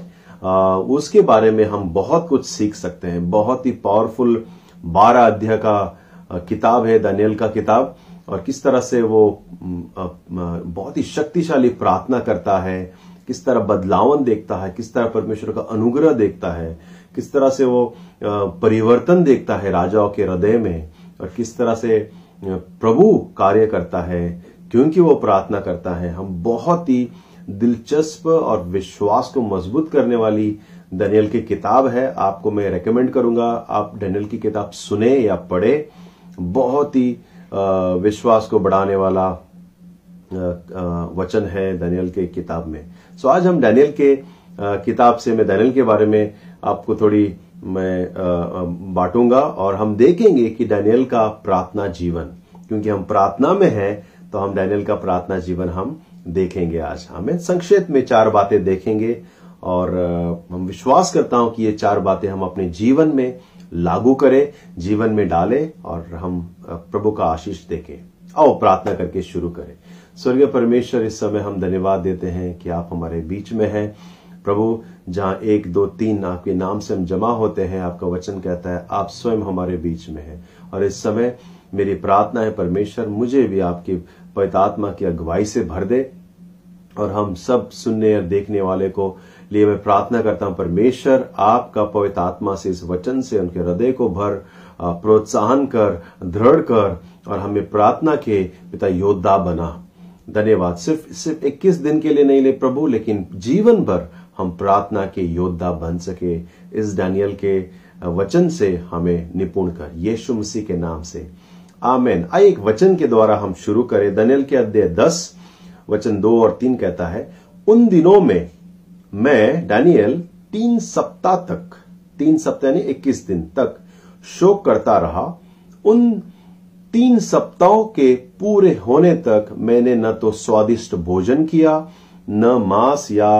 उसके बारे में हम बहुत कुछ सीख सकते हैं। बहुत ही पावरफुल बारह अध्याय का किताब है डैनियल का किताब। और किस तरह से वो बहुत ही शक्तिशाली प्रार्थना करता है, किस तरह बदलावन देखता है, किस तरह परमेश्वर का अनुग्रह देखता है, किस तरह से वो परिवर्तन देखता है राजाओं के हृदय में, और किस तरह से प्रभु कार्य करता है, क्योंकि वो प्रार्थना करता है। हम बहुत ही दिलचस्प और विश्वास को मज़बूत करने वाली डैनियल की किताब है। आपको मैं रेकमेंड करूँगा। आप डैनियल की किताब सुने या पढ़े, बहुत ही विश्वास को बढ़ाने वाला वचन है डैनियल के किताब में। सो आज हम डैनियल के किताब से, मैं डैनियल के बारे में आपको थोड़ी, मैं बांटूँगा और हम देखेंगे कि डैनियल का प्रार्थना जीवन, क्योंकि हम प्रार्थना में हैं तो हम डैनियल का प्रार्थना जीवन हम देखेंगे आज। हमें संक्षेप में चार बातें देखेंगे और हम विश्वास करता हूँ कि ये चार बातें हम अपने जीवन में लागू करें, जीवन में डालें और हम प्रभु का आशीष देखें। आओ, प्रार्थना करके शुरू करें। स्वर्गीय परमेश्वर, इस समय हम धन्यवाद देते हैं कि आप हमारे बीच में हैं। प्रभु, जहाँ एक, दो, तीन आपके नाम से हम जमा होते हैं, आपका वचन कहता है, आप स्वयं हमारे बीच में हैं। और इस समय मेरी प्रार्थना है, परमेश्वर, मुझे भी आपकी पवित्र आत्मा की अगुवाई से भर दे और हम सब सुनने और देखने वाले को लिए मैं प्रार्थना करता हूँ, परमेश्वर, आपका पवित्र आत्मा से इस वचन से उनके हृदय को भर प्रोत्साहन कर, दृढ़ कर और हमें प्रार्थना के पिता योद्धा बना। धन्यवाद। सिर्फ़ सिर्फ़ 21 दिन के लिए नहीं ले प्रभु, लेकिन जीवन भर हम प्रार्थना के योद्धा बन सके। इस डैनियल के वचन से हमें निपुण कर, यीशु मसीह के नाम से। आमेन। आइए एक वचन के द्वारा हम शुरू करें। दनियल के अध्याय दस, वचन दो और तीन कहता है, उन दिनों में मैं, डैनियल, तीन सप्ताह तक, तीन सप्ताह यानी इक्कीस दिन तक शोक करता रहा। उन तीन सप्ताहों के पूरे होने तक मैंने न तो स्वादिष्ट भोजन किया, न मांस या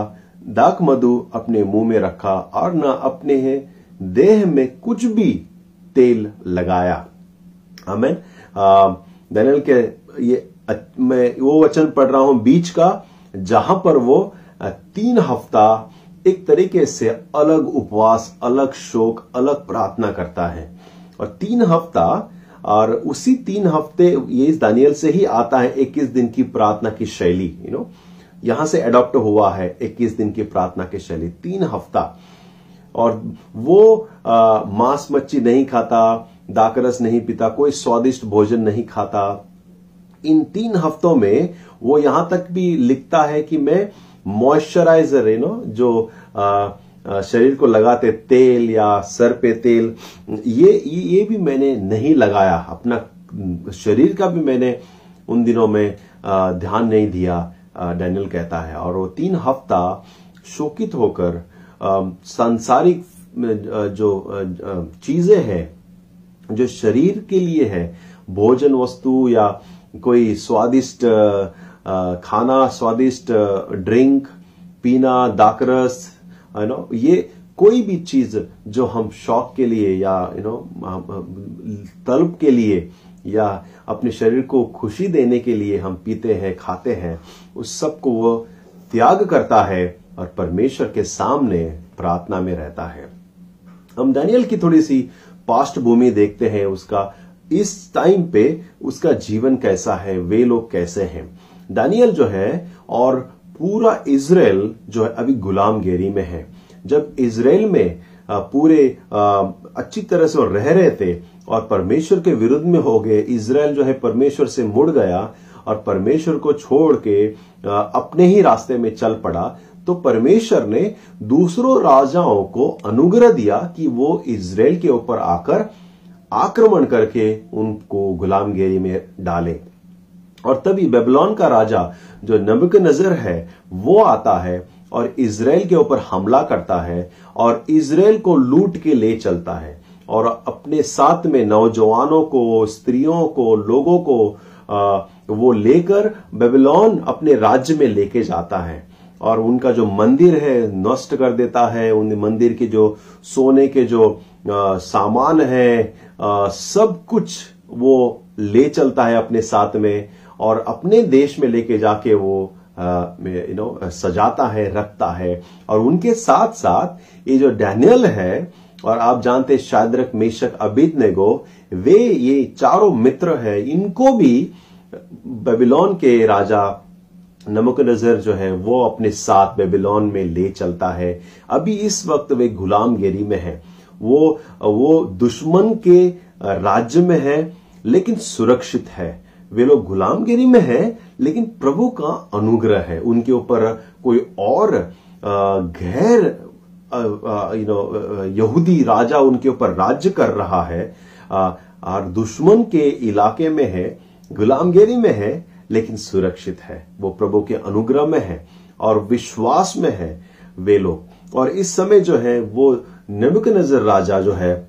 दाक मधु अपने मुँह में रखा और न अपने देह में कुछ भी तेल लगाया। हमें दनियल के ये मैं वो वचन पढ़ रहा हूँ बीच का, जहाँ पर वो तीन हफ़्ता एक तरीके से अलग उपवास अलग शोक अलग प्रार्थना करता है। और तीन हफ़्ता और उसी तीन हफ़्ते ये इस दानियल से ही आता है 21 दिन की प्रार्थना की शैली यू नो यहाँ से अडॉप्ट हुआ है 21 दिन की प्रार्थना की शैली तीन हफ़्ता। और वो आ, मांस मच्छी नहीं खाता दाकरस नहीं पीता कोई स्वादिष्ट भोजन नहीं खाता। इन तीन हफ्तों में वो यहाँ तक भी लिखता है कि मैं मॉइस्चराइजर यू नो जो आ, शरीर को लगाते तेल या सर पे तेल ये ये भी मैंने नहीं लगाया। अपना शरीर का भी मैंने उन दिनों में ध्यान नहीं दिया डैनियल कहता है। और वो तीन हफ़्ता शोकित होकर सांसारिक जो चीज़ें हैं जो शरीर के लिए है भोजन वस्तु या कोई स्वादिष्ट खाना, स्वादिष्ट ड्रिंक पीना, दाकरस यू नो ये कोई भी चीज़ जो हम शौक के लिए या यू नो तलब के लिए या अपने शरीर को खुशी देने के लिए हम पीते हैं, खाते हैं, उस सबको वो त्याग करता है और परमेश्वर के सामने प्रार्थना में रहता है। हम डैनियल की थोड़ी सी पास्ट भूमि देखते हैं, उसका, इस टाइम पे उसका जीवन कैसा है, वे लोग कैसे हैं। दानियल जो है और पूरा इसराइल जो है अभी गुलामगिरी में है। जब इसराइल में पूरे अच्छी तरह से रह रहे थे और परमेश्वर के विरुद्ध में हो गए इसराइल जो है परमेश्वर से मुड़ गया और परमेश्वर को छोड़ के अपने ही रास्ते में चल पड़ा तो परमेश्वर ने दूसरों राजाओं को अनुग्रह दिया कि वो इसराइल के ऊपर आकर आक्रमण करके उनको गुलामगिरी में डाले। और तभी बेबलॉन का राजा जो नबक नज़र है वो आता है और इसराइल के ऊपर हमला करता है और इसराइल को लूट के ले चलता है और अपने साथ में नौजवानों को स्त्रियों को लोगों को आ, वो लेकर बेबीलोन अपने राज्य में लेके जाता है और उनका जो मंदिर है नष्ट कर देता है। उन मंदिर के जो सोने के जो आ, सामान है आ, सब कुछ वो ले चलता है अपने साथ में। और अपने देश में लेके जाके वो यू नो सजाता है, रखता है। और उनके साथ साथ ये जो डैनियल है, और आप जानते शायदरक मेशक, अबिद नेगो, वे ये चारों मित्र है। इनको भी बेबीलोन के राजा नमक नज़र जो है, वो अपने साथ बेबीलोन में ले चलता है। अभी इस वक्त वे गुलामगिरी में है। वो वो दुश्मन के राज्य में है, लेकिन सुरक्षित है। वे लोग गुलामगिरी में है, लेकिन प्रभु का अनुग्रह है। उनके ऊपर कोई और गैर यू नो यहूदी राजा उनके ऊपर राज्य कर रहा है। और दुश्मन के इलाके में है, गुलामगिरी में है, लेकिन सुरक्षित है। वो प्रभु के अनुग्रह में है और विश्वास में है वे लोग। और इस समय जो है, वो नबक नज़र राजा जो है,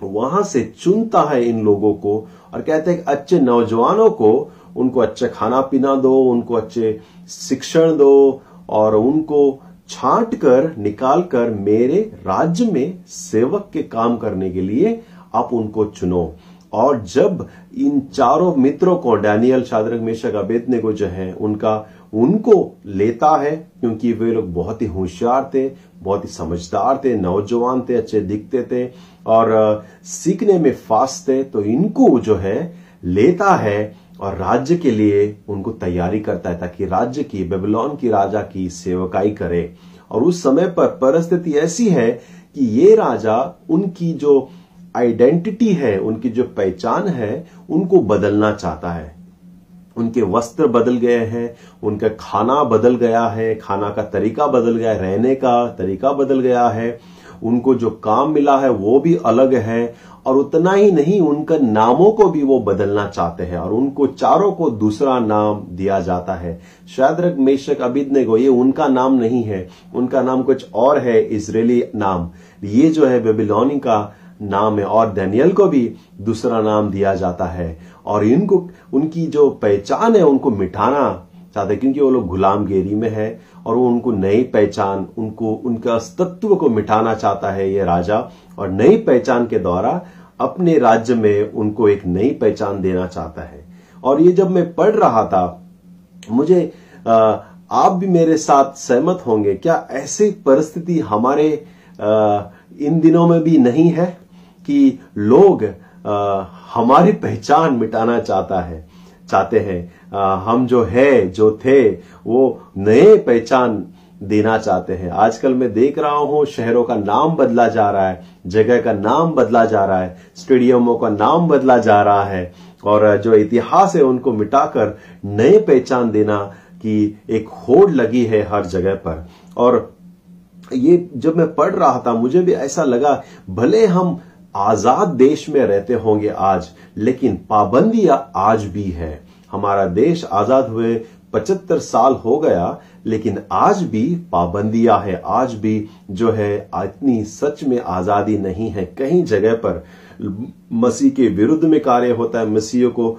वहाँ से चुनता है इन लोगों को और कहते हैं कि अच्छे नौजवानों को उनको अच्छा खाना पीना दो, उनको अच्छे शिक्षण दो और उनको छांट कर निकाल कर मेरे राज्य में सेवक के काम करने के लिए आप उनको चुनो। और जब इन चारों मित्रों को, डैनियल शादरक मेशक अबेदने को जो है, उनका उनको लेता है, क्योंकि वे लोग बहुत ही होशियार थे, बहुत ही समझदार थे, नौजवान थे, अच्छे दिखते थे, और सीखने में फास्ट थे तो इनको जो है, लेता है और राज्य के लिए उनको तैयारी करता है, ताकि राज्य की, बेबीलोन की राजा की सेवकाई करे। और उस समय पर परिस्थिति ऐसी है कि ये राजा उनकी जो आइडेंटिटी है, उनकी जो पहचान है, उनको बदलना चाहता है। उनके वस्त्र बदल गए हैं, उनका खाना बदल गया है, खाना का तरीका बदल गया है, रहने का तरीका बदल गया है, उनको जो काम मिला है वो भी अलग है, और उतना ही नहीं, उनका नामों को भी वो बदलना चाहते हैं, और उनको चारों को दूसरा नाम दिया जाता है। शायद अबिद को ये उनका नाम नहीं है, उनका नाम कुछ और है इसराइली नाम। ये जो है बेबीलोनी का नाम है, और डैनियल को भी दूसरा नाम दिया जाता है, और इनको उनकी जो पहचान है उनको मिटाना चाहते हैं क्योंकि वो लोग गुलामगिरी में है और वो उनको नई पहचान उनको उनके अस्तित्व को मिटाना चाहता है ये राजा और नई पहचान के द्वारा अपने राज्य में उनको एक नई पहचान देना चाहता है। और ये जब मैं पढ़ रहा था मुझे आ, आप भी मेरे साथ सहमत होंगे क्या ऐसी परिस्थिति हमारे आ, इन दिनों में भी नहीं है कि लोग आ, हमारी पहचान मिटाना चाहता है चाहते हैं। हम जो है जो थे वो नए पहचान देना चाहते हैं। आजकल मैं देख रहा हूँ शहरों का नाम बदला जा रहा है जगह का नाम बदला जा रहा है स्टेडियमों का नाम बदला जा रहा है और जो इतिहास है उनको मिटाकर नए पहचान देना की एक होड़ लगी है हर जगह पर। और ये जब मैं पढ़ रहा था मुझे भी ऐसा लगा भले हम आज़ाद देश में रहते होंगे आज, लेकिन पाबंदियाँ आज भी है। हमारा देश आज़ाद हुए पचहत्तर साल हो गया, लेकिन आज भी पाबंदियाँ है। आज भी जो है, इतनी सच में आज़ादी नहीं है। कहीं जगह पर मसीह के विरुद्ध में कार्य होता है, मसीह को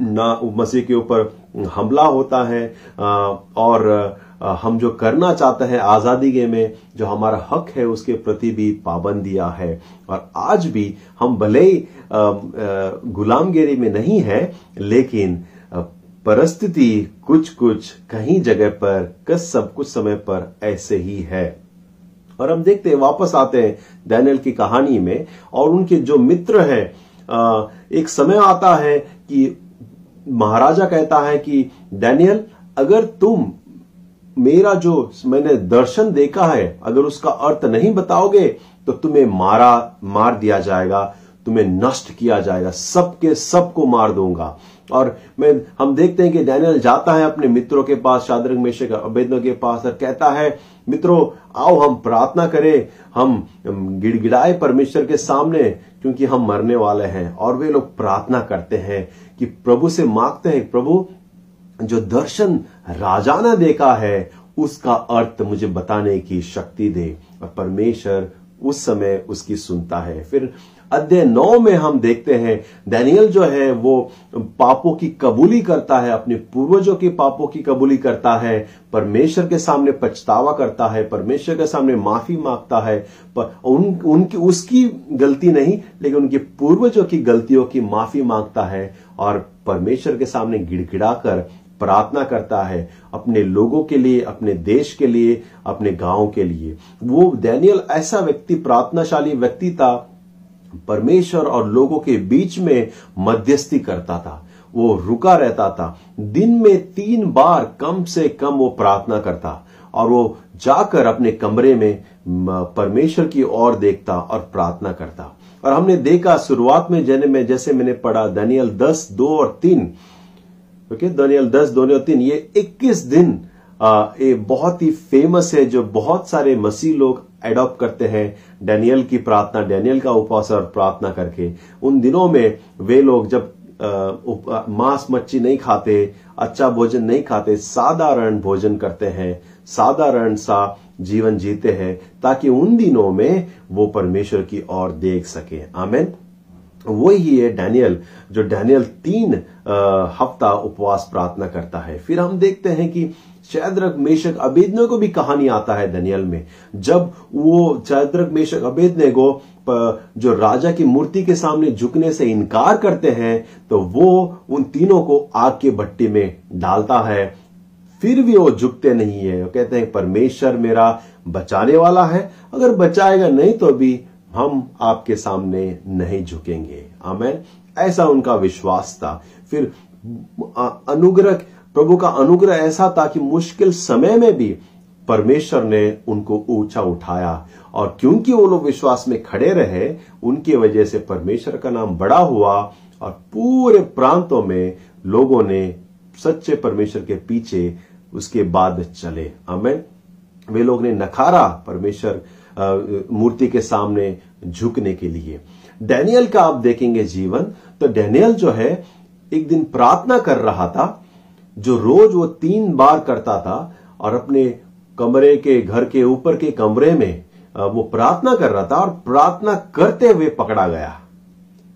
ना, मसीह के ऊपर हमला होता है और हम जो करना चाहते हैं आज़ादी के में, जो हमारा हक है, उसके प्रति भी पाबंदियाँ है। और आज भी हम भले ही गुलामगिरी में नहीं है, लेकिन परिस्थिति कुछ कुछ कहीं जगह पर, कस सब कुछ समय पर ऐसे ही है। और हम देखते हैं, वापस आते हैं डैनियल की कहानी में, और उनके जो मित्र हैं एक समय आता है कि महाराजा कहता है कि, डैनियल, अगर तुम मेरा जो मैंने दर्शन देखा है, अगर उसका अर्थ नहीं बताओगे तो तुम्हें मारा, मार दिया जाएगा, तुम्हें नष्ट किया जाएगा, सबके, सबको मार दूँगा। और मैं, हम देखते हैं कि डैनियल जाता है अपने मित्रों के पास, शादरंग मेशक अबेदनो के पास, और कहता है, मित्रों, आओ, हम प्रार्थना करें हम गिड़गिड़ाए परमेश्वर के सामने, क्योंकि हम मरने वाले हैं। और वे लोग प्रार्थना करते हैं कि प्रभु से मांगते हैं, प्रभु, जो दर्शन राजा ने देखा है, उसका अर्थ मुझे बताने की शक्ति दे। और परमेश्वर उस समय उसकी सुनता है। फिर अध्याय नौ में हम देखते हैं डैनियल जो है, वो पापों की कबूली करता है, अपने पूर्वजों के पापों की कबूली करता है, परमेश्वर के सामने पछतावा करता है, परमेश्वर के सामने माफ़ी माँगता है, पर उन, उनकी, उसकी गलती नहीं, लेकिन उनके पूर्वजों की गलतियों की माफ़ी माँगता है, और परमेश्वर के सामने गिड़गिड़ा कर प्रार्थना करता है अपने लोगों के लिए, अपने देश के लिए, अपने गाँव के लिए। वो डैनियल ऐसा व्यक्ति, प्रार्थनाशाली व्यक्ति था, परमेश्वर और लोगों के बीच में मध्यस्थी करता था। वो रुका रहता था। दिन में तीन बार कम से कम वो प्रार्थना करता और वो जाकर अपने कमरे में परमेश्वर की ओर देखता और प्रार्थना करता। और हमने देखा शुरुआत में में, जैसे मैंने पढ़ा दनियल दस, दो और तीन ओके दनियल दस दो और तीन ये इक्कीस दिन आ, ये बहुत ही फ़ेमस है जो बहुत सारे मसीह लोग एडॉप्ट करते हैं डैनियल की प्रार्थना डैनियल का उपवास और प्रार्थना करके। उन दिनों में वे लोग जब मांस मच्छी नहीं खाते अच्छा भोजन नहीं खाते साधारण भोजन करते हैं साधारण सा जीवन जीते हैं ताकि उन दिनों में वो परमेश्वर की ओर देख सके। आमेन। वही है डैनियल, जो डैनियल तीन हफ़्ता उपवास प्रार्थना करता है। फिर हम देखते हैं कि चैद्रक मेशक, अबेदने को भी कहानी आता है दनियल में। जब वो चैद्रक मेशक, अबेदने को जो राजा की मूर्ति के सामने झुकने से इनकार करते हैं तो वो उन तीनों को आग के भट्टी में डालता है। फिर भी वो झुकते नहीं है। वो कहते हैं, परमेश्वर मेरा बचाने वाला है। अगर बचाएगा नहीं तो भी हम आपके सामने नहीं झुकेंगे। आमेन। ऐसा उनका विश्वास था। फिर अनुग्रह, प्रभु का अनुग्रह ऐसा था कि मुश्किल समय में भी परमेश्वर ने उनको ऊँचा उठाया। और क्योंकि वो लोग विश्वास में खड़े रहे, उनकी वजह से परमेश्वर का नाम बड़ा हुआ और पूरे प्रांतों में लोगों ने सच्चे परमेश्वर के पीछे उसके बाद चले। हमें वे लोग ने नकारा परमेश्वर मूर्ति के सामने झुकने के लिए। डैनियल का आप देखेंगे जीवन। तो डैनियल जो है, एक दिन प्रार्थना कर रहा था, जो रोज वो तीन बार करता था, और अपने कमरे के, घर के ऊपर के कमरे में वो प्रार्थना कर रहा था, और प्रार्थना करते हुए पकड़ा गया।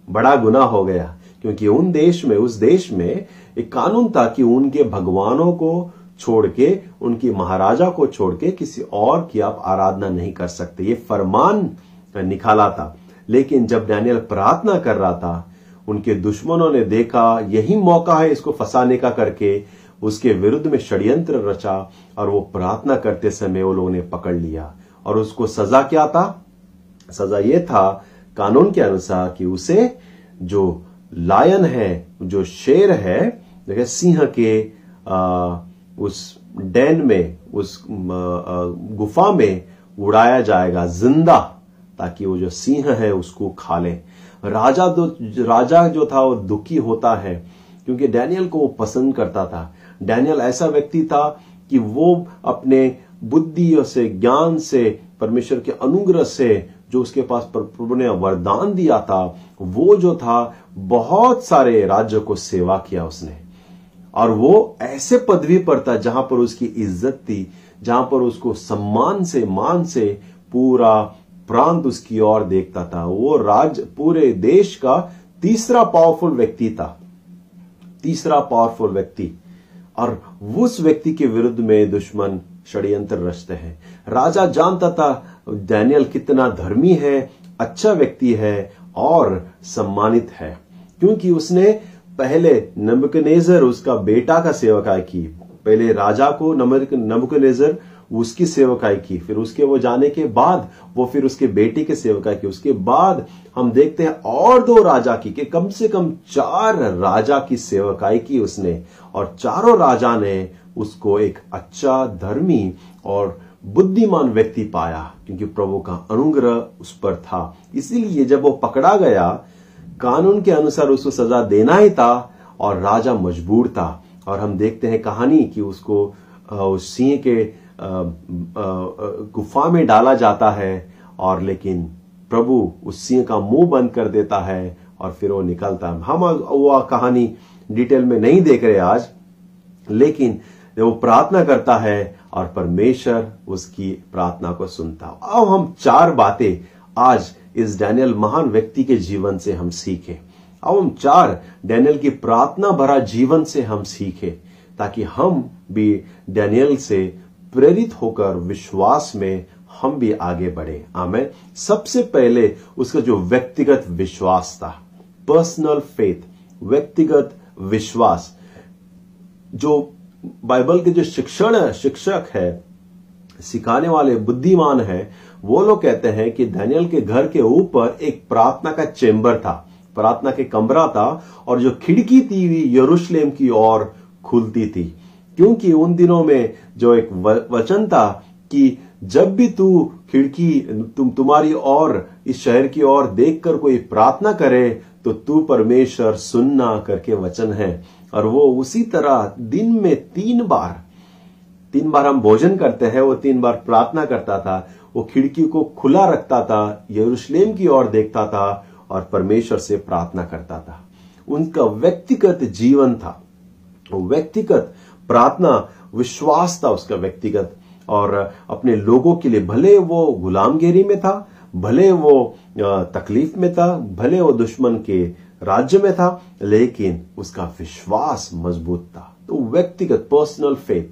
बड़ा गुना हो गया, क्योंकि उन देश में, उस देश में एक कानून था कि उनके भगवानों को छोड़ के उनकी महाराजा को छोड़ के किसी और की आप आराधना नहीं कर सकते। ये फरमान निकाला था। लेकिन जब डैनियल प्रार्थना कर रहा था उनके दुश्मनों ने देखा यही मौका है इसको फंसाने का करके। उसके विरुद्ध में षड्यंत्र रचा और वो प्रार्थना करते समय वो लोगों ने पकड़ लिया। और उसको सजा क्या था? सजा ये था कानून के अनुसार कि उसे जो लायन है जो शेर है सिंह के आ, उस डैन में, उस गुफा में उड़ाया जाएगा ज़िंदा, ताकि वो जो सिंह है उसको खा ले। राजा तो राजा जो था वो दुखी होता है, क्योंकि डैनियल को वो पसंद करता था। डैनियल ऐसा व्यक्ति था कि वो अपने बुद्धि से, ज्ञान से, परमेश्वर के अनुग्रह से, जो उसके पास प्रभु ने वरदान दिया था, वो जो था, बहुत सारे राज्यों को सेवा किया उसने। और वो ऐसे पदवी पर था जहाँ पर उसकी इज़्ज़त थी, जहाँ पर उसको सम्मान से, मान से पूरा प्रांत उसकी ओर देखता था। वो राज, पूरे देश का तीसरा पावरफुल व्यक्ति था। तीसरा पावरफुल व्यक्ति। और उस व्यक्ति के विरुद्ध में दुश्मन षड्यंत्र रचते हैं। राजा जानता था, डैनियल कितना धर्मी है अच्छा व्यक्ति है और सम्मानित है। क्योंकि उसने पहले नबुकनेजर उसका बेटा का सेवकाई की, पहले राजा को नबुकनेजर उसकी सेवकाई की, फिर उसके वो जाने के बाद, वो फिर उसके बेटे के सेवकाई की, उसके बाद हम देखते हैं और दो राजा की, कि कम से कम चार राजा की सेवकाई की उसने, और चारों राजा ने उसको एक अच्छा धर्मी और बुद्धिमान व्यक्ति पाया, क्योंकि प्रभु का अनुग्रह उस पर था। इसीलिए जब वो पकड़ा गया कानून के अनुसार उसको सजा देना ही था और राजा मजबूर था। और हम देखते हैं कहानी कि उसको उस सिंह के गुफा में डाला जाता है और लेकिन प्रभु उस सिंह का मुँह बंद कर देता है और फिर वो निकलता है। हम वो कहानी डिटेल में नहीं देख रहे आज, लेकिन वो प्रार्थना करता है और परमेश्वर उसकी प्रार्थना को सुनता अब हम चार बातें आज इस डैनियल महान व्यक्ति के जीवन से हम सीखें। अब हम चार, डैनियल की प्रार्थना भरा जीवन से हम सीखें, ताकि हम भी डैनियल से प्रेरित होकर विश्वास में हम भी आगे बढ़े। आमें सबसे पहले उसका जो व्यक्तिगत विश्वास था पर्सनल फेथ व्यक्तिगत विश्वास, जो बाइबल के जो शिक्षण, शिक्षक है, सिखाने वाले, बुद्धिमान है वो लोग कहते हैं कि धनियल के घर के ऊपर एक प्रार्थना का चेंबर था। प्रार्थना के कमरा था और जो खिड़की थी यरूशलेम की ओर खुलती थी। क्योंकि उन दिनों में जो एक वचन था कि जब भी तू खिड़की, तुम, तुम्हारी और इस शहर की ओर देखकर कोई प्रार्थना करे तो तू परमेश्वर सुनना करके वचन है। और वो उसी तरह दिन में तीन बार तीन बार हम भोजन करते हैं, वो तीन बार प्रार्थना करता था। वो खिड़की को खुला रखता था, यरूशलेम की ओर देखता था और परमेश्वर से प्रार्थना करता था। उनका व्यक्तिगत जीवन था। व्यक्तिगत प्रार्थना, विश्वास था उसका व्यक्तिगत। और अपने लोगों के लिए भले वो गुलामगिरी में था, भले वो तकलीफ़ में था, भले वो दुश्मन के राज्य में था, लेकिन उसका विश्वास मज़बूत था। तो व्यक्तिगत पर्सनल फेथ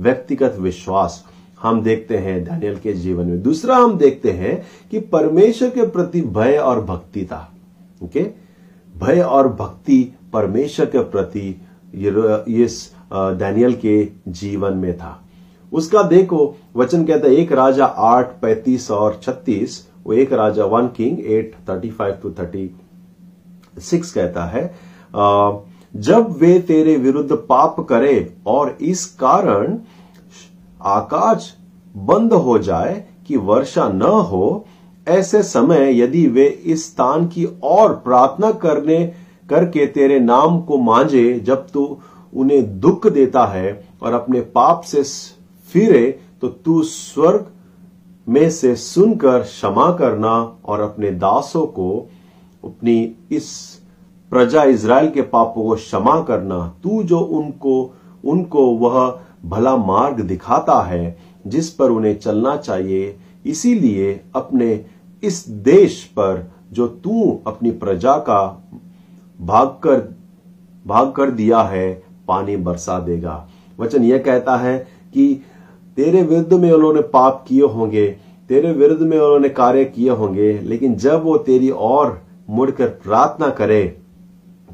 व्यक्तिगत विश्वास हम देखते हैं डैनियल के जीवन में। दूसरा हम देखते हैं कि परमेश्वर के प्रति भय और भक्ति था। ओके? भय और भक्ति परमेश्वर के प्रति इस डैनियल के जीवन में था। उसका देखो, वचन कहता है, एक राजा आठ, पैतीस और छत्तीस, वो एक राजा, one king eight, thirty five to thirty six कहता है जब वे तेरे विरुद्ध पाप करे और इस कारण आकाश बंद हो जाए कि वर्षा न हो, ऐसे समय यदि वे इस स्थान की और प्रार्थना करने, करके तेरे नाम को मांझे जब तू उन्हें दुख देता है और अपने पाप से, फिरे तो तू स्वर्ग में से सुनकर क्षमा करना और अपने दासों को, अपनी इस प्रजा इज़राइल के पापों को क्षमा करना। तू जो उनको उनको वह भला मार्ग दिखाता है जिस पर उन्हें चलना चाहिए। इसीलिए अपने इस देश पर जो तू अपनी प्रजा का भाग कर भाग कर दिया है, पानी बरसा देगा। वचन यह कहता है कि तेरे विरुद्ध में उन्होंने पाप किए होंगे, तेरे विरुद्ध में उन्होंने कार्य किए होंगे, लेकिन जब वो तेरी और मुड़कर प्रार्थना करे,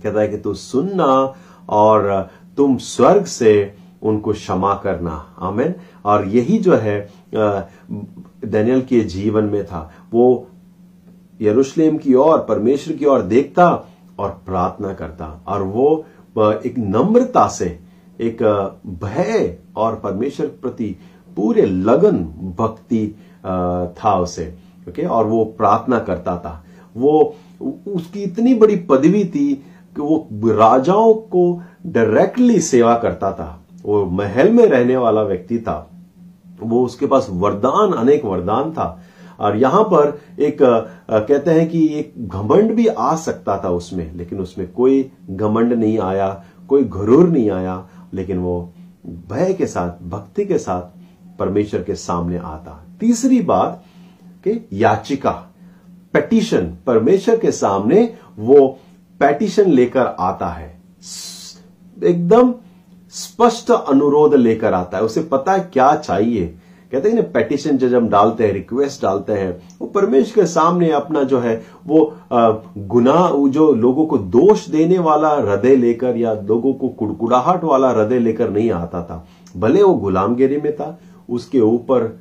कहता है कि तू सुनना और तुम स्वर्ग से उनको क्षमा करना। आमेन। और यही जो है डैनियल के जीवन में था। वो यरूशलेम की ओर, परमेश्वर की ओर देखता और प्रार्थना करता। और वो एक नम्रता से, एक भय और परमेश्वर प्रति पूरे लगन, भक्ति था उसे। ओके? और वो प्रार्थना करता था। वो उसकी इतनी बड़ी पदवी थी कि वो राजाओं को डायरेक्टली सेवा करता था। वो महल में रहने वाला व्यक्ति था। वो उसके पास वरदान अनेक वरदान था। और यहाँ पर एक आ, कहते हैं कि एक घमंड भी आ सकता था उसमें लेकिन उसमें कोई घमंड नहीं आया कोई घरूर नहीं आया लेकिन वो भय के साथ भक्ति के साथ परमेश्वर के सामने आता। तीसरी बात कि याचिका पेटिशन परमेश्वर के सामने वो पेटिशन लेकर आता है। एकदम स्पष्ट अनुरोध लेकर आता है। उसे पता है क्या चाहिए। कहते हैं ना पेटिशन जब हम डालते हैं रिक्वेस्ट डालते हैं, वो परमेश्वर के सामने अपना जो है, वो गुनाह जो लोगों को दोष देने वाला हृदय लेकर या लोगों को कुड़कुड़ाहट वाला हृदय लेकर नहीं आता था। भले वो गुलामगिरी में था, उसके ऊपर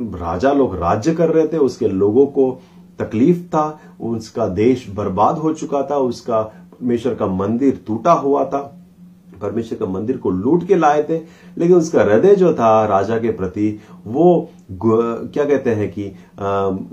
राजा लोग राज्य कर रहे थे, उसके लोगों को तकलीफ़ था, उसका देश बर्बाद हो चुका था, उसका, परमेश्वर का मंदिर टूटा हुआ था। परमेश्वर का मंदिर को लूट के लाए थे, लेकिन उसका हृदय जो था राजा के प्रति, वो क्या कहते हैं कि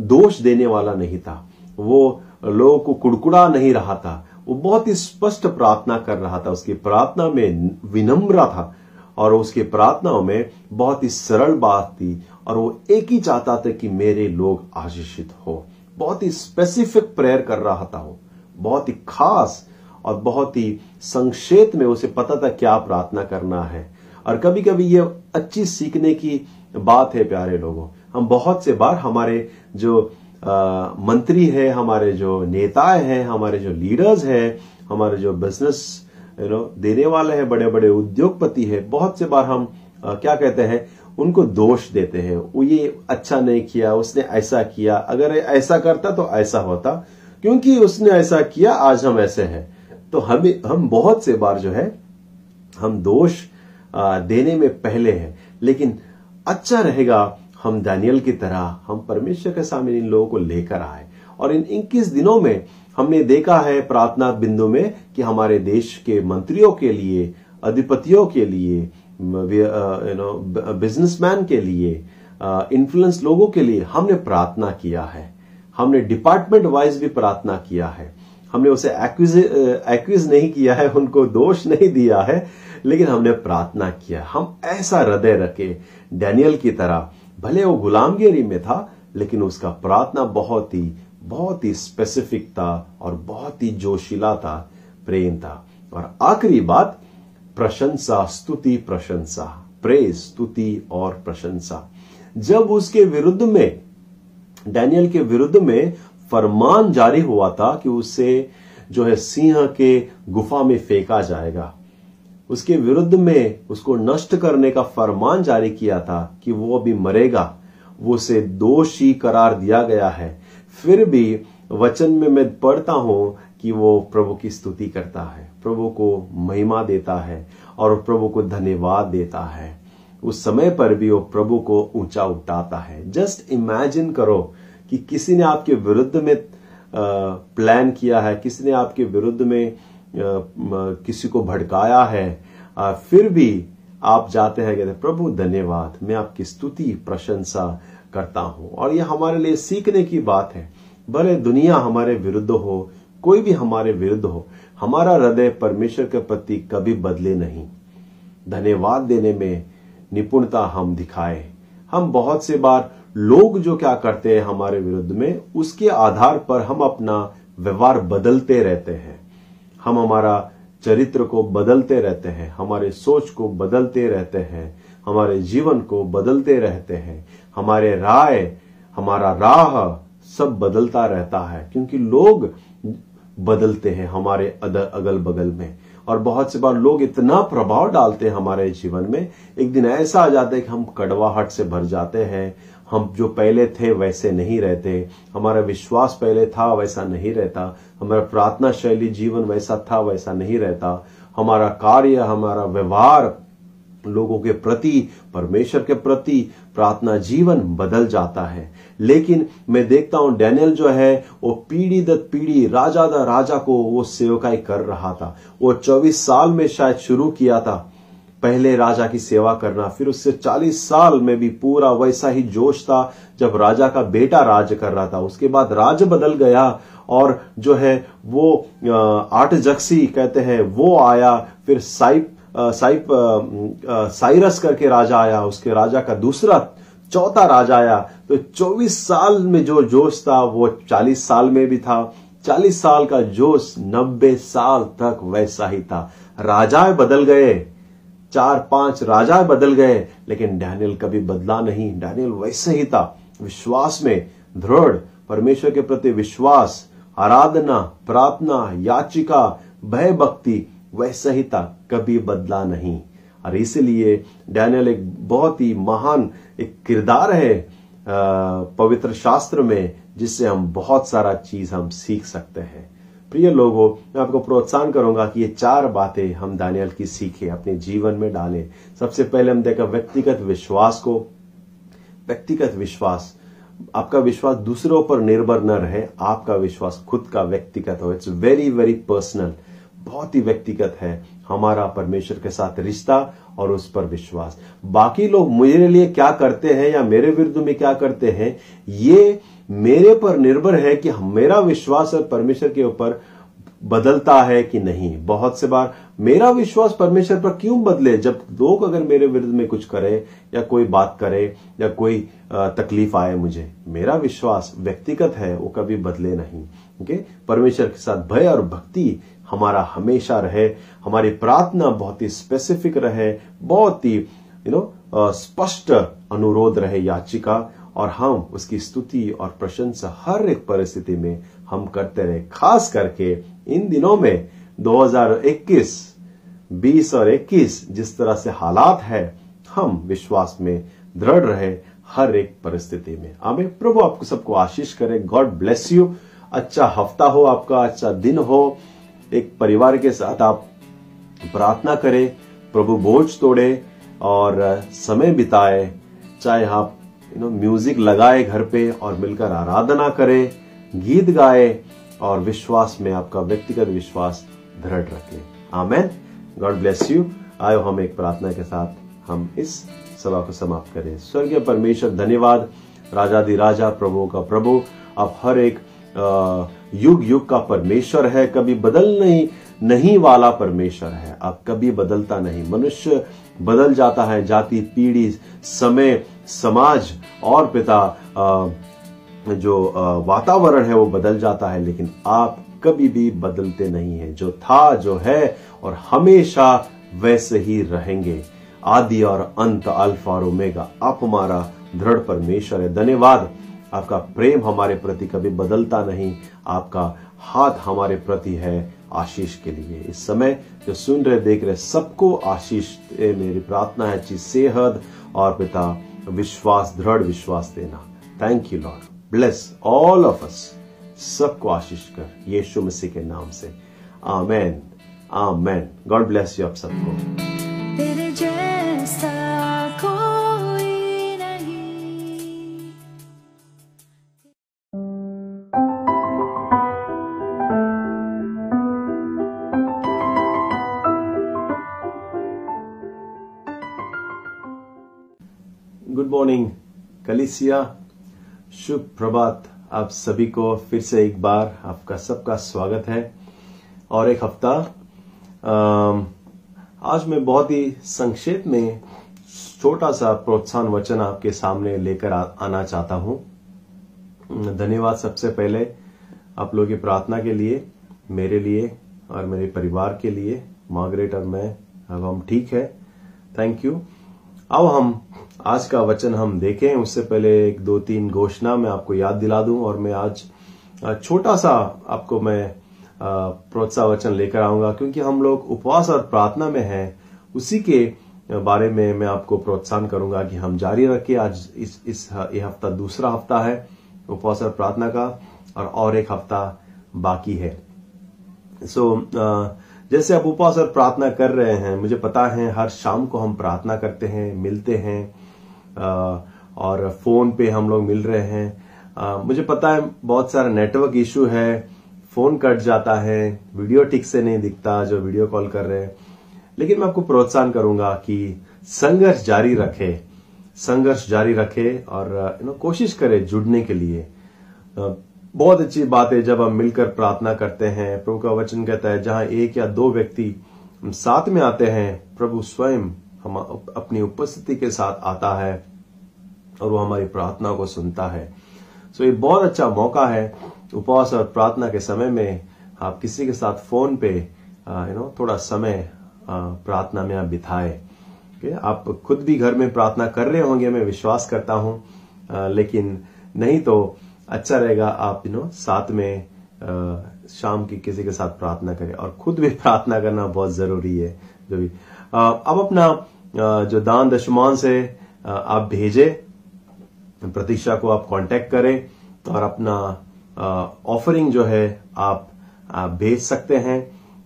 दोष देने वाला नहीं था। वो लोगों को कुड़कुड़ा नहीं रहा था। वो बहुत ही स्पष्ट प्रार्थना कर रहा था। उसकी प्रार्थना में विनम्र था और उसकी प्रार्थनाओं में बहुत ही सरल बात थी और वो एक ही चाहता था कि मेरे लोग आशीषित हो। बहुत ही स्पेसिफिक प्रेयर कर रहा था वो। बहुत ही खास और बहुत ही संक्षेप में उसे पता था क्या प्रार्थना करना है। और कभी कभी ये अच्छी सीखने की बात है प्यारे लोगों। हम बहुत से बार हमारे जो आ, मंत्री है हमारे जो नेता है हमारे जो लीडर्स है हमारे जो बिज़नेस यू नो देने वाले हैं बड़े बड़े उद्योगपति है बहुत से बार हम आ, क्या कहते हैं उनको दोष देते हैं। वो ये अच्छा नहीं किया उसने ऐसा किया अगर ऐसा करता तो ऐसा होता क्योंकि उसने ऐसा किया आज हम ऐसे हैं। तो हमें, हम बहुत से बार जो है, हम दोष देने में पहले हैं। लेकिन अच्छा रहेगा, हम दानियल की तरह, हम परमेश्वर के सामने इन लोगों को लेकर आए। और इन इक्कीस दिनों में हमने देखा है प्रार्थना बिंदु में कि हमारे देश के मंत्रियों के लिए, अधिपतियों के लिए यू नो बिजनेसमैन के लिए इन्फ्लुएंस लोगों के लिए हमने प्रार्थना किया है। हमने डिपार्टमेंट वाइज भी प्रार्थना किया है। हमने उसे एक्विज एक्विज नहीं किया है, उनको दोष नहीं दिया है, लेकिन हमने प्रार्थना किया। हम ऐसा हृदय रखे, डैनियल की तरह। भले वो गुलामगिरी में था, लेकिन उसका प्रार्थना बहुत ही बहुत ही स्पेसिफिक था और बहुत ही जोशीला था, प्रेम था। और आखिरी बात, प्रशंसा, स्तुति, प्रशंसा। प्रेज स्तुति और प्रशंसा। जब उसके विरुद्ध में, डैनियल के विरुद्ध में फरमान जारी हुआ था कि उसे जो है सिंह के गुफा में फेंका जाएगा। उसके विरुद्ध में उसको नष्ट करने का फरमान जारी किया था कि वो अभी मरेगा। वो उसे दोषी करार दिया गया है। फिर भी वचन में मैं पढ़ता हूँ कि वो प्रभु की स्तुति करता है, प्रभु को महिमा देता है और प्रभु को धन्यवाद देता है। उस समय पर भी वो प्रभु को ऊँचा उठाता है। जस्ट इमेजिन करो कि किसी ने आपके विरुद्ध में प्लान किया है, किसी ने आपके विरुद्ध में किसी को भड़काया है फिर भी आप जाते हैं, कहते प्रभु, धन्यवाद, मैं आपकी स्तुति, प्रशंसा करता हूँ। और यह हमारे लिए सीखने की बात है। भले दुनिया हमारे विरुद्ध हो, कोई भी हमारे विरुद्ध हो, हमारा हृदय परमेश्वर के प्रति कभी बदले नहीं। धन्यवाद देने में निपुणता हम दिखाए। हम बहुत से बार लोग जो क्या करते हैं हमारे विरुद्ध में, उसके आधार पर हम अपना व्यवहार बदलते रहते हैं। हम हमारा चरित्र को बदलते रहते हैं, हमारे सोच को बदलते रहते हैं, हमारे जीवन को बदलते रहते हैं, हमारे राय, हमारा राह सब बदलता रहता है, क्योंकि लोग बदलते हैं हमारे अगल बगल में। और बहुत से बार लोग इतना प्रभाव डालते हैं हमारे जीवन में, एक दिन ऐसा आ जाता है कि हम कड़वाहट से भर जाते हैं हम जो पहले थे वैसे नहीं रहते। हमारा विश्वास पहले था, वैसा नहीं रहता। हमारा प्रार्थना शैली, जीवन वैसा था, वैसा नहीं रहता। हमारा कार्य, हमारा व्यवहार लोगों के प्रति, परमेश्वर के प्रति प्रार्थना जीवन बदल जाता है। लेकिन मैं देखता हूँ, डैनियल जो है, वो पीढ़ी दत पीढ़ी, राजा द राजा को वो सेवकाई कर रहा था। वो 24 साल में शायद शुरू किया था। पहले राजा की सेवा करना, फिर उससे 40 साल में भी पूरा वैसा ही जोश था जब राजा का बेटा राज कर रहा था। उसके बाद राज बदल गया और जो है वो आठ जक्सी कहते हैं, वो आया, फिर साइप साइप साइरस करके राजा आया, उसके राजा का दूसरा, चौथा राजा आया। तो 24 साल में जो जोश था, वो 40 साल में भी था। चालीस साल का जोश नब्बे साल तक वैसा ही था। राजाएँ बदल गए। चार पाँच राजा बदल गए, लेकिन डैनियल कभी बदला नहीं। डैनियल वैसे ही था, विश्वास में दृढ़। परमेश्वर के प्रति विश्वास, आराधना, प्रार्थना, याचिका भय भक्ति वैसा ही था, कभी बदला नहीं। और इसलिए डैनियल एक बहुत ही महान एक किरदार है पवित्र शास्त्र में, जिससे हम बहुत सारा चीज़ हम सीख सकते हैं। प्रिय लोगों, मैं आपको प्रोत्साहन करूँगा कि ये चार बातें हम दानियल की सीखे, अपने जीवन में डालें। सबसे पहले हम देखा व्यक्तिगत विश्वास को। व्यक्तिगत विश्वास, आपका विश्वास दूसरों पर निर्भर न रहे, आपका विश्वास खुद का व्यक्तिगत हो। इट्स वेरी वेरी पर्सनल बहुत ही व्यक्तिगत है हमारा परमेश्वर के साथ रिश्ता और उस पर विश्वास। बाकी लोग मेरे लिए क्या करते हैं या मेरे विरुद्ध में क्या करते हैं, ये मेरे पर निर्भर है कि मेरा विश्वास परमेश्वर के ऊपर बदलता है कि नहीं। बहुत से बार, मेरा विश्वास परमेश्वर पर क्यों बदले? जब लोग अगर मेरे विरुद्ध में कुछ करे, या कोई बात करे, या कोई तकलीफ़ आए मुझे, मेरा विश्वास व्यक्तिगत है, वो कभी बदले नहीं। ओके? परमेश्वर के साथ भय और भक्ति हमारा हमेशा रहे, हमारी प्रार्थना बहुत ही स्पेसिफिक रहे, बहुत ही यू नो स्पष्ट अनुरोध रहे याचिका। और हम उसकी स्तुति और प्रशंसा हर एक परिस्थिति में हम करते रहे। खास करके इन दिनों में 2021 20 और 21 जिस तरह से हालात है, हम विश्वास में दृढ़ रहे हर एक परिस्थिति में। आमे प्रभु आपको सबको आशीष करे। God bless you. अच्छा हफ़्ता हो आपका अच्छा दिन हो। एक परिवार के साथ आप प्रार्थना करें। प्रभु बोझ तोड़े और समय बिताए। चाहे आप यू नो म्यूज़िक लगाए घर पे और मिलकर आराधना करें, गीत गाए और विश्वास में आपका व्यक्तिगत विश्वास दृढ़ रखें। आमेन। गॉड ब्लेस यू आयो हम एक प्रार्थना के साथ हम इस सभा को समाप्त करें। स्वर्गीय परमेश्वर, धन्यवाद। राजा राजा, प्रभु का प्रभु, आप हर एक युग युग का परमेश्वर है। कभी बदल नहीं नहीं वाला परमेश्वर है। अब कभी बदलता नहीं। मनुष्य बदल जाता है, जाति, पीढ़ी, समय समाज और पिता जो वातावरण है वो बदल जाता है, लेकिन आप कभी भी बदलते नहीं है। जो था, जो है, और हमेशा वैसे ही रहेंगे। आदि और अंत, अल्फ़ा और ओमेगा, आप हमारा दृढ़ परमेश्वर है। धन्यवाद। आपका प्रेम हमारे प्रति कभी बदलता नहीं। आपका हाथ हमारे प्रति है आशीष के लिए। इस समय जो सुन रहे, देख रहे, सबको आशीष मेरी प्रार्थना है, अच्छी सेहत और पिता विश्वास दृढ़ विश्वास देना thank you Lord bless all of us सबको आशीष कर यीशु मसीह के नाम से आमेन आमेन गॉड ब्लेस यू आप सबको कलिसिया, शुभ प्रभात। आप सभी को फिर से एक बार आपका सबका स्वागत है। और एक हफ़्ता आज मैं बहुत ही संक्षेप में छोटा सा प्रोत्साहन वचन आपके सामने लेकर आना चाहता हूँ। धन्यवाद सबसे पहले आप लोगों की प्रार्थना के लिए, मेरे लिए और मेरे परिवार के लिए। मार्गरेट और मैं, अब हम ठीक है। थैंक यू अब हम आज का वचन हम देखें उससे पहले एक दो तीन घोषणा मैं आपको याद दिला दूँ और मैं आज छोटा सा आपको मैं प्रोत्साह वचन लेकर आऊँगा क्योंकि हम लोग उपवास और प्रार्थना में हैं उसी के बारे में मैं आपको प्रोत्साहन करूँगा कि हम जारी रखें। आज इस इस ये हफ़्ता दूसरा हफ़्ता है उपवास और प्रार्थना का और और एक हफ़्ता बाकी है। सो so, जैसे आप उपवास और प्रार्थना कर रहे हैं मुझे पता है हर शाम को हम प्रार्थना करते हैं मिलते हैं और फ़ोन पे हम लोग मिल रहे हैं। मुझे पता है बहुत सारा नेटवर्क इशू है। फ़ोन कट जाता है। वीडियो ठीक से नहीं दिखता जो वीडियो कॉल कर रहे हैं। लेकिन मैं आपको प्रोत्साहन करूँगा कि संघर्ष जारी रखे। संघर्ष जारी रखे और यू नो कोशिश करे जुड़ने के लिए। बहुत अच्छी बात है जब हम मिलकर प्रार्थना करते हैं। प्रभु का वचन कहता है, जहाँ एक या दो व्यक्ति साथ में आते हैं, प्रभु स्वयं हम अपनी उपस्थिति के साथ आता है और वो हमारी प्रार्थना को सुनता है। सो ये बहुत अच्छा मौका है उपवास और प्रार्थना के समय में आप किसी के साथ फ़ोन पे यू नो थोड़ा समय प्रार्थना में आप बिताए? आप खुद भी घर में प्रार्थना कर रहे होंगे मैं विश्वास करता हूँ लेकिन नहीं तो अच्छा रहेगा आप यू नो साथ में आ, शाम की किसी के साथ प्रार्थना करें। और खुद भी प्रार्थना करना बहुत ज़रूरी है। जो भी अब अपना जो दान दशमान से आप भेजे प्रतीक्षा को आप कांटेक्ट करें और अपना ऑफरिंग जो है आप, भेज सकते हैं।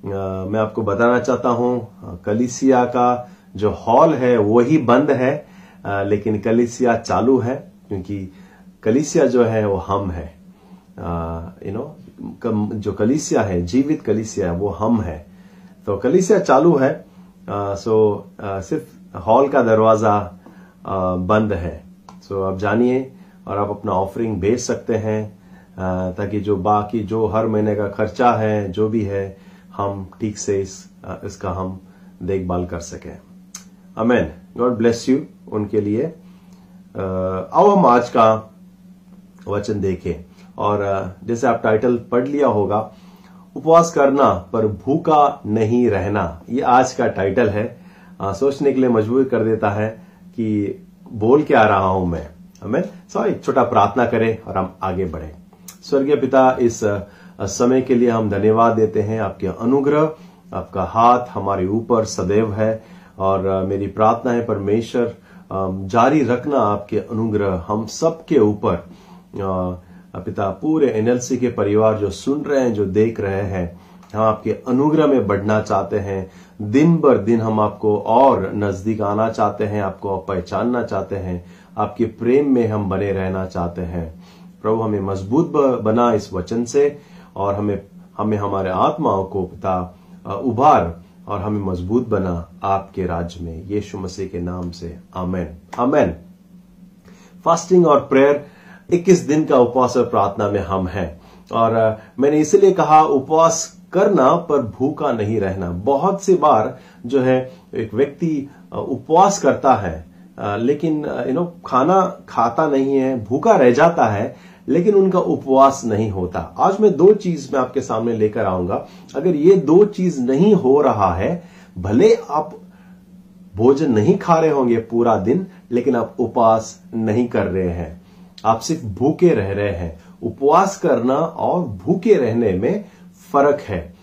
मैं आपको बताना चाहता हूँ कलिसिया का जो हॉल है वो ही बंद है लेकिन कलिसिया चालू है क्योंकि कलिसिया जो है वो हम है। यू नो जो कलिसिया है जीवित कलिसिया है वो हम है। तो कलिसिया चालू है सो सिर्फ़ हॉल का दरवाज़ा बंद है। सो so, आप जानिए और आप अपना ऑफरिंग भेज सकते हैं ताकि जो बाकी जो हर महीने का खर्चा है जो भी है हम ठीक से इस इसका हम देखभाल कर सके। अमेन गॉड ब्लेस यू उनके लिए। आओ हम आज का वचन देखें। और जैसे आप टाइटल पढ़ लिया होगा उपवास करना पर भूखा नहीं रहना ये आज का टाइटल है। सोचने के लिए मजबूर कर देता है कि बोल के आ रहा हूँ मैं। हमें सॉरी, छोटा प्रार्थना करें और हम आगे बढ़े। स्वर्गीय पिता, इस समय के लिए हम धन्यवाद देते हैं। आपके अनुग्रह, आपका हाथ हमारे ऊपर सदैव है और मेरी प्रार्थना है, परमेश्वर जारी रखना आपके अनुग्रह। हम सबके ऊपर पिता, पूरे एनएलसी के परिवार जो सुन रहे हैं, जो देख रहे हैं हम आपके अनुग्रह में बढ़ना चाहते हैं। दिन बर दिन हम आपको और नज़दीक आना चाहते हैं, आपको पहचानना चाहते हैं। आपके प्रेम में हम बने रहना चाहते हैं। प्रभु हमें मज़बूत बना इस वचन से और हमें हमें हमारे आत्माओं को पिता उभार और हमें मज़बूत बना आपके राज्य में। यीशु मसीह के नाम से। आमेन। आमेन। फास्टिंग और प्रेयर 21 दिन का उपवास और प्रार्थना में हम हैं। और मैंने इसलिए कहा, उपवास करना, पर भूखा नहीं रहना। बहुत सी बार जो है, एक व्यक्ति उपवास करता है लेकिन यू नो खाना खाता नहीं है, भूखा रह जाता है, लेकिन उनका उपवास नहीं होता। आज मैं दो चीज़ मैं आपके सामने लेकर आऊँगा। अगर ये दो चीज़ नहीं हो रहा है, भले आप भोजन नहीं खा रहे होंगे पूरा दिन, लेकिन आप उपवास नहीं कर रहे हैं। आप सिर्फ़ भूखे रह रहे हैं। उपवास करना और भूखे रहने में फ़र्क है।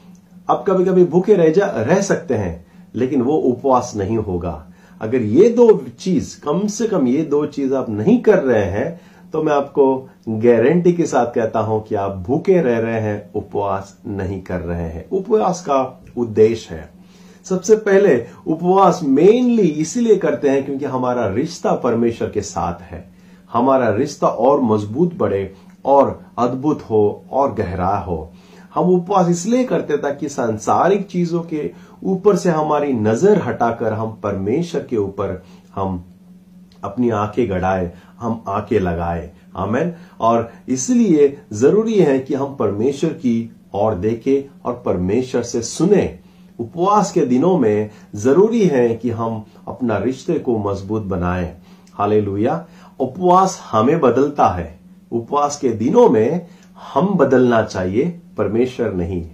आप कभी कभी भूखे रह जा, रह सकते हैं, लेकिन वो उपवास नहीं होगा। अगर ये दो चीज़, कम से कम ये दो चीज़ आप नहीं कर रहे हैं तो मैं आपको गारंटी के साथ कहता हूँ कि आप भूखे रह रहे हैं, उपवास नहीं कर रहे हैं। उपवास का उद्देश्य है। सबसे पहले उपवास मेनली इसीलिए करते हैं क्योंकि हमारा रिश्ता परमेश्वर के साथ है। हमारा रिश्ता और मज़बूत बढ़े, और अद्भुत हो, और गहरा हो। हम उपवास इसलिए करते ताकि सांसारिक चीज़ों के ऊपर से हमारी नज़र हटाकर हम परमेश्वर के ऊपर हम अपनी आँखें गड़ाए, हम आँखें लगाए। आमेन। और इसलिए ज़रूरी है कि हम परमेश्वर की और देखें और परमेश्वर से सुने। उपवास के दिनों में ज़रूरी है कि हम अपना रिश्ते को मज़बूत बनाएँ। हाले उपवास हमें बदलता है। उपवास के दिनों में हम बदलना चाहिए। परमेश्वर नहीं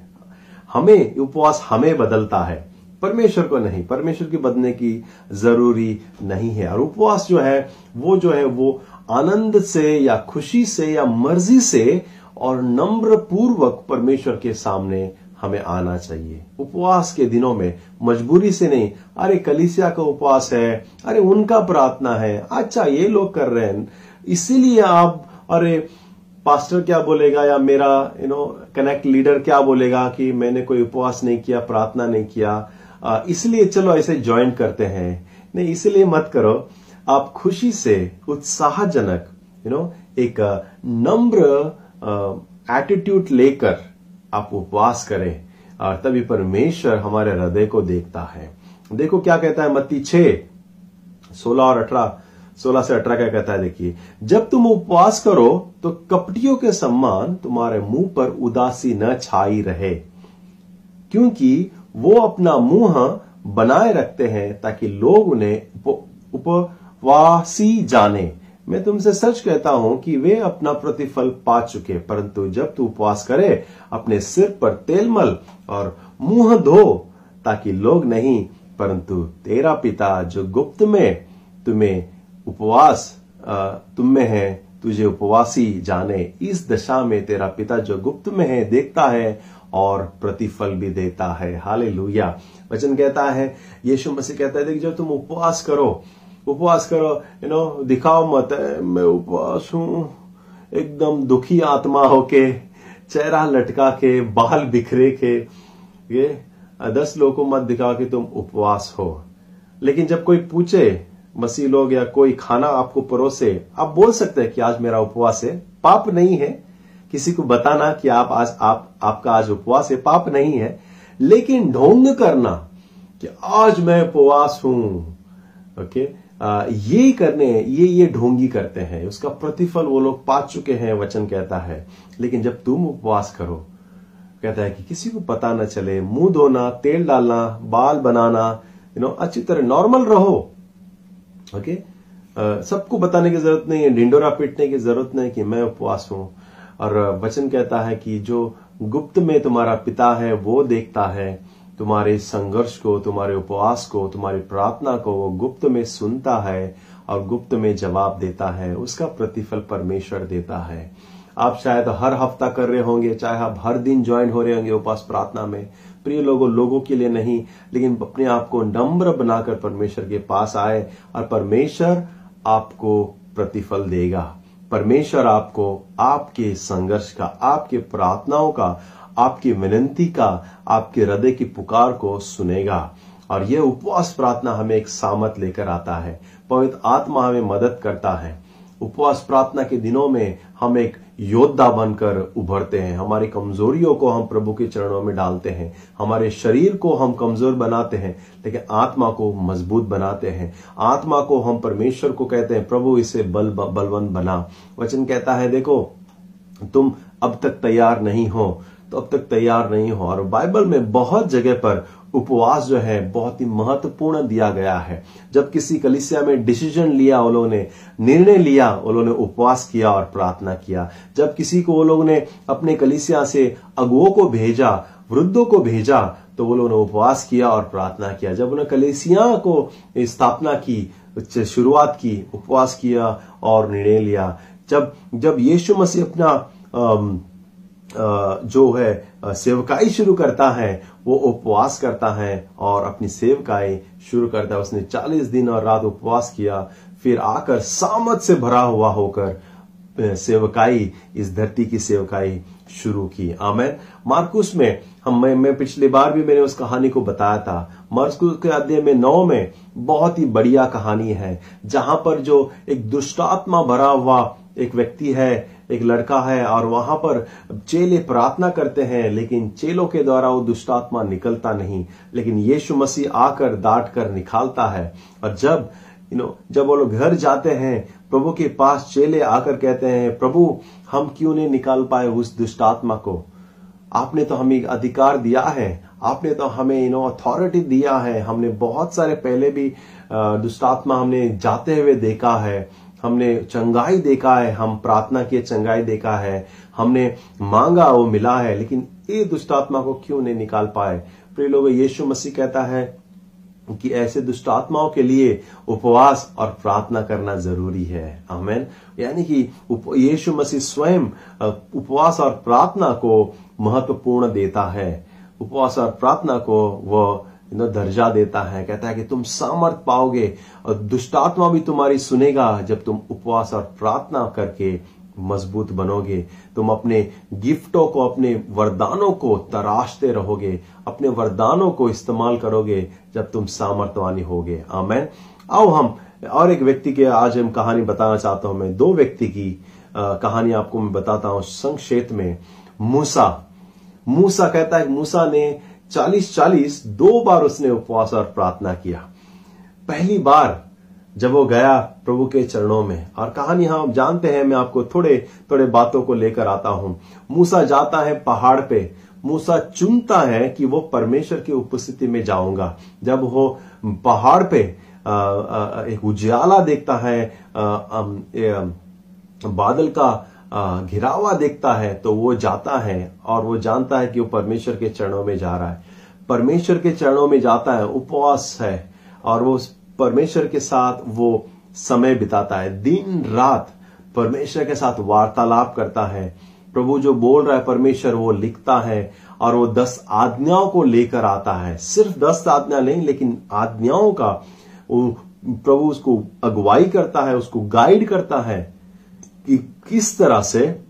हमें उपवास हमें बदलता है। परमेश्वर को नहीं। परमेश्वर की बदलने की ज़रूरी नहीं है। और उपवास जो है, वो जो है, वो आनंद से या खुशी से या मर्ज़ी से और नम्र पूर्वक परमेश्वर के सामने हमें आना चाहिए। उपवास के दिनों में मजबूरी से नहीं। अरे, कलिसिया का उपवास है। अरे, उनका प्रार्थना है। अच्छा ये लोग कर रहे हैं। इसीलिए आप, अरे पास्टर क्या बोलेगा या मेरा यू नो कनेक्ट लीडर क्या बोलेगा कि मैंने कोई उपवास नहीं किया, प्रार्थना नहीं किया? इसलिए चलो ऐसे ज्वाइन करते हैं। नहीं, इसलिए मत करो। आप खुशी से, उत्साहजनक यू नो एक नम्र एटीट्यूड लेकर आप उपवास करें। और तभी परमेश्वर हमारे हृदय को देखता है। देखो क्या कहता है मत्ती छ सोलह और अठारह। सोलह से अठारह क्या कहता है, देखिए, जब तुम उपवास करो तो कपटियों के सम्मान तुम्हारे मुँह पर उदासी न छाई रहे, क्योंकि वो अपना मुँह बनाए रखते हैं ताकि लोग उन्हें उपवासी जाने। मैं तुमसे सच कहता हूँ कि वे अपना प्रतिफल पा चुके, परंतु जब तू उपवास करे, अपने सिर पर तेल मल और मुँह धो, ताकि लोग नहीं, परंतु तेरा पिता जो गुप्त में तुम्हें उपवास तुम में है, तुझे उपवासी जाने। इस दशा में तेरा पिता जो गुप्त में है, देखता है और प्रतिफल भी देता है। हाले वचन कहता है, यीशु मसीह कहता है कि जब तुम उपवास करो उपवास करो यू नो दिखाओ मत मैं उपवास हूँ। एकदम दुखी आत्मा होके, चेहरा लटका के, बाल बिखरे के, ये, दस लोगों को मत दिखाओ कि तुम उपवास हो। लेकिन जब कोई पूछे मसीह लोग या कोई खाना आपको परोसे आप बोल सकते हैं कि आज मेरा उपवास है। पाप नहीं है। किसी को बताना कि आप आज आप आपका आज उपवास है पाप नहीं है। लेकिन ढोंग करना कि आज मैं उपवास हूँ। ओके? आ, ये करने ये ये ढोंगी करते हैं। उसका प्रतिफल वो लोग पा चुके हैं वचन कहता है। लेकिन जब तुम उपवास करो कहता है कि किसी को पता ना चले मुँह धोना तेल डालना बाल बनाना यू नो अच्छी तरह नॉर्मल रहो। ओके सबको बताने की ज़रूरत नहीं है, ढिंडोरा पीटने की ज़रूरत नहीं कि मैं उपवास हूँ। और वचन कहता है कि जो गुप्त में तुम्हारा पिता है, वो देखता है। तुम्हारे संघर्ष को, तुम्हारे उपवास को, तुम्हारी प्रार्थना को वो गुप्त में सुनता है और गुप्त में जवाब देता है। उसका प्रतिफल परमेश्वर देता है। आप शायद हर हफ़्ता कर रहे होंगे, चाहे आप हर दिन ज्वाइन हो रहे होंगे उपवास प्रार्थना में प्रिय लोगों लोगों के लिए नहीं, लेकिन अपने आप को नम्र बनाकर परमेश्वर के पास आए और परमेश्वर आपको प्रतिफल देगा। परमेश्वर आपको, आपके संघर्ष का, आपके प्रार्थनाओं का, आपकी विनंती का, आपके हृदय की पुकार को सुनेगा। और यह उपवास प्रार्थना हमें एक सामत लेकर आता है। पवित्र आत्मा हमें मदद करता है। उपवास प्रार्थना के दिनों में हम एक योद्धा बनकर उभरते हैं। हमारी कमजोरियों को हम प्रभु के चरणों में डालते हैं। हमारे शरीर को हम कमज़ोर बनाते हैं, लेकिन आत्मा को मज़बूत बनाते हैं। आत्मा को हम परमेश्वर को कहते हैं, प्रभु, इसे बल बलवन बना। वचन कहता है, देखो, तुम अब तक तैयार नहीं हो। तो अब तक तैयार नहीं हो। और बाइबल में बहुत जगह पर उपवास जो है, बहुत ही महत्वपूर्ण दिया गया है। जब किसी कलिसिया में डिसीज़न लिया, वो लोगों ने निर्णय लिया, वो लोगों ने उपवास किया और प्रार्थना किया। जब किसी को वो लोगों ने अपने कलिसिया से अगुओं को भेजा, वृद्धों को भेजा तो वो लोगों ने उपवास किया और प्रार्थना किया। जब उन्होंने कलेसिया को स्थापना की शुरुआत की, उपवास किया और निर्णय लिया। जब जब यीशु मसीह अपना जो है सेवकाई शुरू करता है वो उपवास करता है और अपनी सेवकाई शुरू करता है। उसने 40 दिन और रात उपवास किया। फिर आकर सामत से भरा हुआ होकर सेवकाई इस धरती की सेवकाई शुरू की। आमेन। मार्कुस में हम मैं, मैं पिछली बार भी मैंने उस कहानी को बताया था। मार्कुस के अध्याय में नौ में बहुत ही बढ़िया कहानी है जहाँ पर जो एक दुष्टात्मा भरा हुआ एक व्यक्ति है एक लड़का है और वहाँ पर चेले प्रार्थना करते हैं, लेकिन चेलों के द्वारा वो दुष्टात्मा निकलता नहीं। लेकिन यीशु मसीह आकर डांट कर निकालता है। और जब यू नो जब वो लोग घर जाते हैं, प्रभु के पास चेले आकर कहते हैं, प्रभु, हम क्यों नहीं निकाल पाए उस दुष्टात्मा को? आपने तो हमें अधिकार दिया है। आपने तो हमें यू नो अथॉरिटी दिया है। हमने बहुत सारे पहले भी दुष्टात्मा हमने जाते हुए देखा है। हमने चंगाई देखा है, हम प्रार्थना किए, चंगाई देखा है, हमने मांगा वो मिला है, लेकिन ये दुष्टात्मा को क्यों नहीं निकाल पाए? प्रिय लोग, यीशु मसीह कहता है कि ऐसे दुष्ट आत्माओं के लिए उपवास और प्रार्थना करना ज़रूरी है। आमेन। यानी कि यीशु मसीह स्वयं उपवास और प्रार्थना को महत्वपूर्ण देता है। उपवास और प्रार्थना को वह दर्जा देता है कहता है कि तुम सामर्थ पाओगे और दुष्टात्मा भी तुम्हारी सुनेगा जब तुम उपवास और प्रार्थना करके मज़बूत बनोगे। तुम अपने गिफ्टों को अपने वरदानों को तराशते रहोगे अपने वरदानों को इस्तेमाल करोगे जब तुम सामर्थ्यवानी होगे। आमेन। आओ हम और एक व्यक्ति के आज हम कहानी बताना चाहता हूँ मैं। दो व्यक्ति की आ, कहानी आपको मैं बताता हूँ संक्षेप में। मूसा। मूसा कहता है मूसा ने चालीस चालीस दो बार उसने उपवास और प्रार्थना किया। पहली बार जब वो गया प्रभु के चरणों में, और कहानी हम जानते हैं, मैं आपको थोड़े थोड़े बातों को लेकर आता हूँ। मूसा जाता है पहाड़ पे। मूसा चुनता है कि वो परमेश्वर की उपस्थिति में जाऊँगा। जब वो पहाड़ पे एक उजाला देखता है बादल का घिरावा देखता है तो वो जाता है और वो जानता है कि वो परमेश्वर के चरणों में जा रहा है। परमेश्वर के चरणों में जाता है, उपवास है और वो परमेश्वर के साथ वो समय बिताता है। दिन, रात परमेश्वर के साथ वार्तालाप करता है। प्रभु जो बोल रहा है, परमेश्वर वो लिखता है और वो दस आज्ञाओं को लेकर आता है। सिर्फ़ दस आज्ञा नहीं, लेकिन आज्ञाओं का प्रभु उसको अगुवाई करता है, उसको गाइड करता है। किस तरह से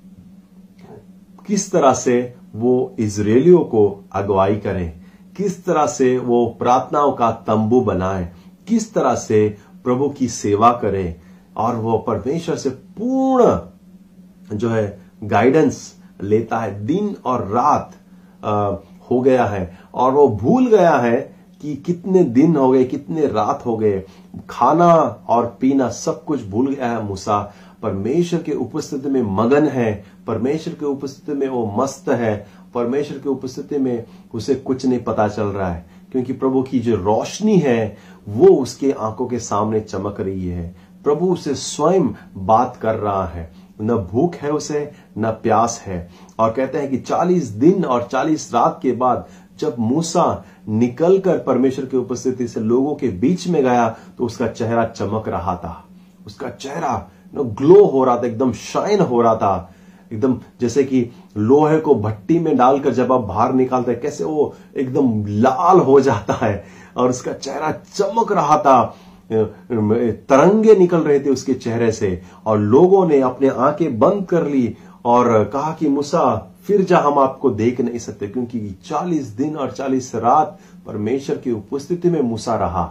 किस तरह से वो इसराइलियों को अगुवाई करें? किस तरह से वो प्रार्थनाओं का तंबू बनाए? किस तरह से प्रभु की सेवा करें? और वो परमेश्वर से पूर्ण जो है गाइडेंस लेता है। दिन और रात आ, हो गया है। और वो भूल गया है कि कितने दिन हो गए कितने रात हो गए। खाना और पीना सब कुछ भूल गया है मूसा। परमेश्वर के उपस्थिति में मगन है, परमेश्वर के उपस्थिति में वो मस्त है, परमेश्वर की उपस्थिति में उसे कुछ नहीं पता चल रहा है, क्योंकि प्रभु की जो रोशनी है, वो उसके आँखों के सामने चमक रही है। प्रभु उसे स्वयं बात कर रहा है। न भूख है उसे, न प्यास है। और कहते हैं कि चालीस दिन और चालीस रात के बाद जब मूसा निकलकर परमेश्वर की उपस्थिति से लोगों के बीच में गया तो उसका चेहरा चमक रहा था। उसका चेहरा ग्लो हो रहा था, एकदम शाइन हो रहा था। एकदम जैसे कि लोहे को भट्टी में डालकर जब आप बाहर निकालते हैं, कैसे वो एकदम लाल हो जाता है और उसका चेहरा चमक रहा था। तरंगे निकल रहे थे उसके चेहरे से और लोगों ने अपने आँखें बंद कर ली और कहा कि, मूसा, फिर जा हम आपको देख नहीं सकते, क्योंकि चालीस दिन और चालीस रात परमेश्वर की उपस्थिति में मूसा रहा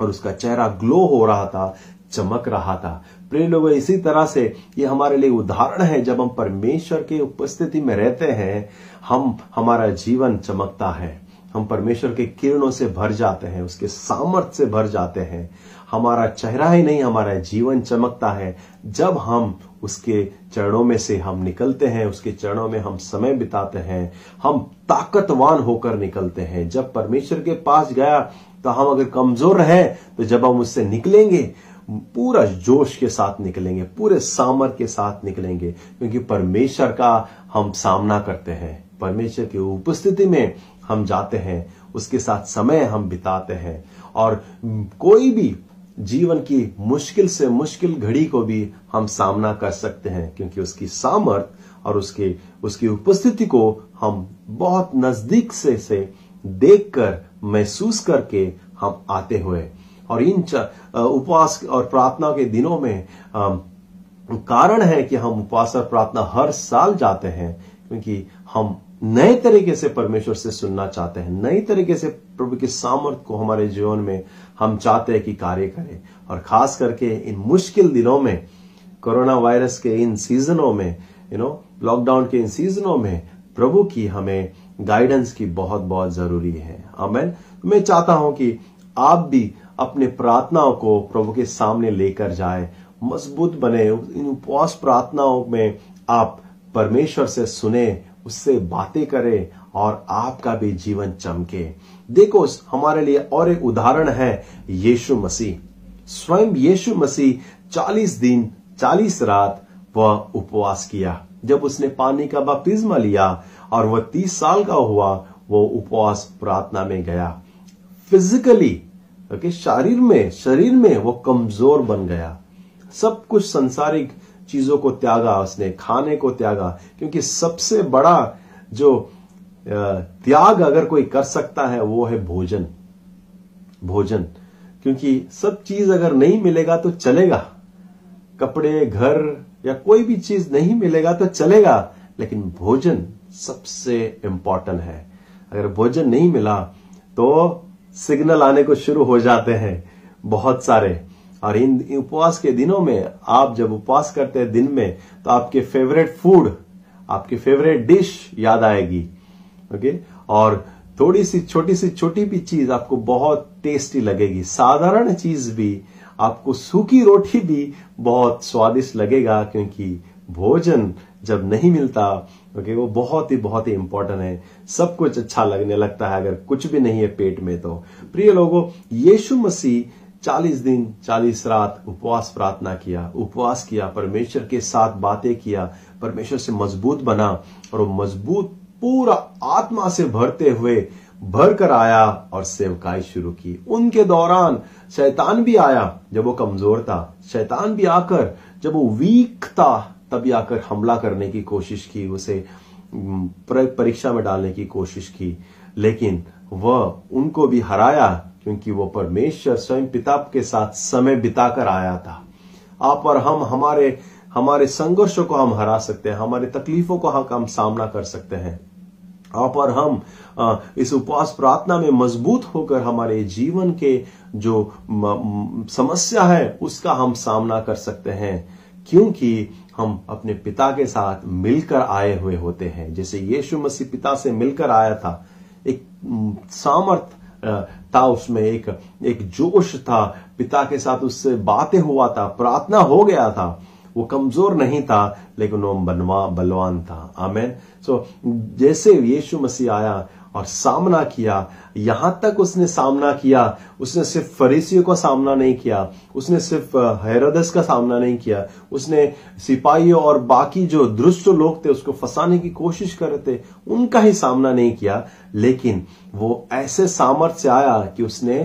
और उसका चेहरा ग्लो हो रहा था, चमक रहा था। प्रिय लोग, इसी तरह से ये हमारे लिए उदाहरण है। जब हम परमेश्वर के उपस्थिति में रहते हैं, हम, हमारा जीवन चमकता है। हम परमेश्वर के किरणों से भर जाते हैं, उसके सामर्थ्य से भर जाते हैं। हमारा चेहरा ही नहीं, हमारा जीवन चमकता है। जब हम उसके चरणों में से हम निकलते हैं, उसके चरणों में हम समय बिताते हैं, हम ताकतवान होकर निकलते हैं। जब परमेश्वर के पास गया तो हम अगर कमज़ोर रहे तो जब हम उससे निकलेंगे पूरा जोश के साथ निकलेंगे, पूरे सामर के साथ निकलेंगे, क्योंकि परमेश्वर का हम सामना करते हैं। परमेश्वर की उपस्थिति में हम जाते हैं, उसके साथ समय हम बिताते हैं। और कोई भी जीवन की मुश्किल से मुश्किल घड़ी को भी हम सामना कर सकते हैं, क्योंकि उसकी सामर्थ और उसके, उसकी उपस्थिति को हम बहुत नज़दीक से से देखकर, महसूस करके हम आते हुए और इन उपवास और प्रार्थना के दिनों में कारण है कि हम उपवास और प्रार्थना हर साल जाते हैं, क्योंकि हम नए तरीके से परमेश्वर से सुनना चाहते हैं। नई तरीके से प्रभु के सामर्थ्य को हमारे जीवन में हम चाहते हैं कि कार्य करें। और खास करके इन मुश्किल दिनों में, कोरोना वायरस के इन सीजनों में यू नो लॉकडाउन के इन सीजनों में प्रभु की हमें गाइडेंस की बहुत बहुत ज़रूरी है। मैं चाहता हूँ कि आप भी अपने प्रार्थनाओं को प्रभु के सामने लेकर जाए। मज़बूत बने, इन उपवास प्रार्थनाओं में आप परमेश्वर से सुने, उससे बातें करें और आपका भी जीवन चमके। देखो, हमारे लिए और एक उदाहरण है यीशु मसीह। स्वयं यीशु मसीह चालीस दिन, चालीस रात वह उपवास किया। जब उसने पानी का बपतिस्मा लिया और वह तीस साल का हुआ, वो उपवास प्रार्थना में गया। फिजिकली ओके शरीर में शरीर में वो कमज़ोर बन गया। सब कुछ संसारिक चीज़ों को त्यागा उसने, खाने को त्यागा, क्योंकि सबसे बड़ा जो त्याग अगर कोई कर सकता है, वो है भोजन। भोजन। क्योंकि सब चीज़ अगर नहीं मिलेगा तो चलेगा। कपड़े, घर या कोई भी चीज़ नहीं मिलेगा तो चलेगा, लेकिन भोजन सबसे इंपॉर्टेंट है। अगर भोजन नहीं मिला तो सिग्नल आने को शुरू हो जाते हैं बहुत सारे। और इन उपवास के दिनों में आप जब उपवास करते हैं दिन में तो आपके फेवरेट फ़ूड आपकी फेवरेट डिश याद आएगी। ओके और थोड़ी सी छोटी सी छोटी भी चीज़ आपको बहुत टेस्टी लगेगी। साधारण चीज़ भी, आपको सूखी रोटी भी बहुत स्वादिष्ट लगेगा, क्योंकि भोजन जब नहीं मिलता ओके वो बहुत ही बहुत ही इंपॉर्टेंट है। सब कुछ अच्छा लगने लगता है अगर कुछ भी नहीं है पेट में तो। प्रिय लोगों, यीशु मसीह चालीस दिन, चालीस रात उपवास प्रार्थना किया। उपवास किया, परमेश्वर के साथ बातें किया, परमेश्वर से मज़बूत बना और वो मज़बूत पूरा आत्मा से भरते हुए भर कर आया और सेवकाई शुरू की। उनके दौरान शैतान भी आया जब वो कमज़ोर था। शैतान भी आकर जब वो वीक था तभी आकर हमला करने की कोशिश की, उसे परीक्षा में डालने की कोशिश की। लेकिन वह उनको भी हराया, क्योंकि वो परमेश्वर स्वयं पिता के साथ समय बिताकर आया था। आप और हम, हमारे हमारे संघर्षों को हम हरा सकते हैं, हमारे तकलीफों को हम सामना कर सकते हैं। आप और हम इस उपवास प्रार्थना में मज़बूत होकर हमारे जीवन के जो समस्या है, उसका हम सामना कर सकते हैं। क्योंकि हम अपने पिता के साथ मिलकर आए हुए होते हैं। जैसे यीशु मसीह पिता से मिलकर आया था एक सामर्थ था उसमें एक एक जोश था। पिता के साथ उससे बातें हुआ था प्रार्थना हो गया था। वो कमज़ोर नहीं था लेकिन वो बनवा बलवान था। आमेन। सो so, जैसे यीशु मसीह आया और सामना किया। यहाँ तक उसने सामना किया। उसने सिर्फ़ फरीसियों का सामना नहीं किया। उसने सिर्फ़ हैरदस का सामना नहीं किया। उसने सिपाहियों और बाकी जो दुष्ट लोग थे, उसको फंसाने की कोशिश कर रहे थे, उनका ही सामना नहीं किया। लेकिन वो ऐसे सामर्थ्य आया कि उसने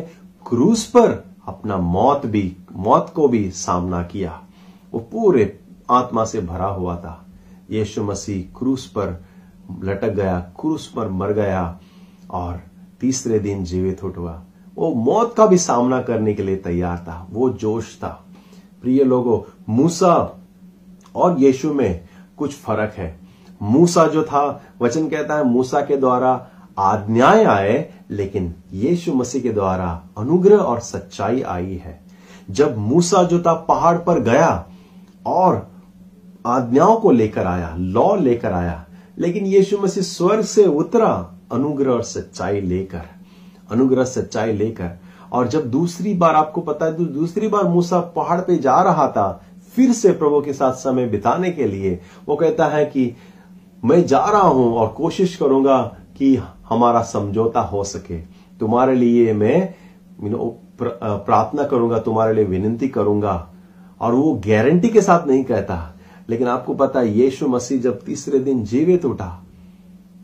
क्रूस पर अपना मौत भी, मौत को भी सामना किया। वो पूरे आत्मा से भरा हुआ था। यीशु मसीह क्रूस पर लटक गया, क्रूस पर मर गया और तीसरे दिन जीवित उठवा वो मौत का भी सामना करने के लिए तैयार था। वो जोश था। प्रिय लोगों, मूसा और यीशु में कुछ फ़र्क है। मूसा जो था, वचन कहता है, मूसा के द्वारा आज्ञाएँ आए, लेकिन यीशु मसीह के द्वारा अनुग्रह और सच्चाई आई है। जब मूसा जो था, पहाड़ पर गया और आज्ञाओं को लेकर आया, लॉ लेकर आया लेकिन यीशु मसीह स्वर्ग से उतरा, अनुग्रह और सच्चाई लेकर, अनुग्रह, सच्चाई लेकर। और जब दूसरी बार, आपको पता है दूसरी बार मूसा पहाड़ पे जा रहा था, फिर से प्रभु के साथ समय बिताने के लिए, वो कहता है कि मैं जा रहा हूँ और कोशिश करूँगा कि हमारा समझौता हो सके। तुम्हारे लिए मैं प्रार्थना करूँगा, तुम्हारे लिए विनती करूँगा। और वो गारंटी के साथ नहीं कहता। लेकिन आपको पता है, यीशु मसीह जब तीसरे दिन जीवित उठा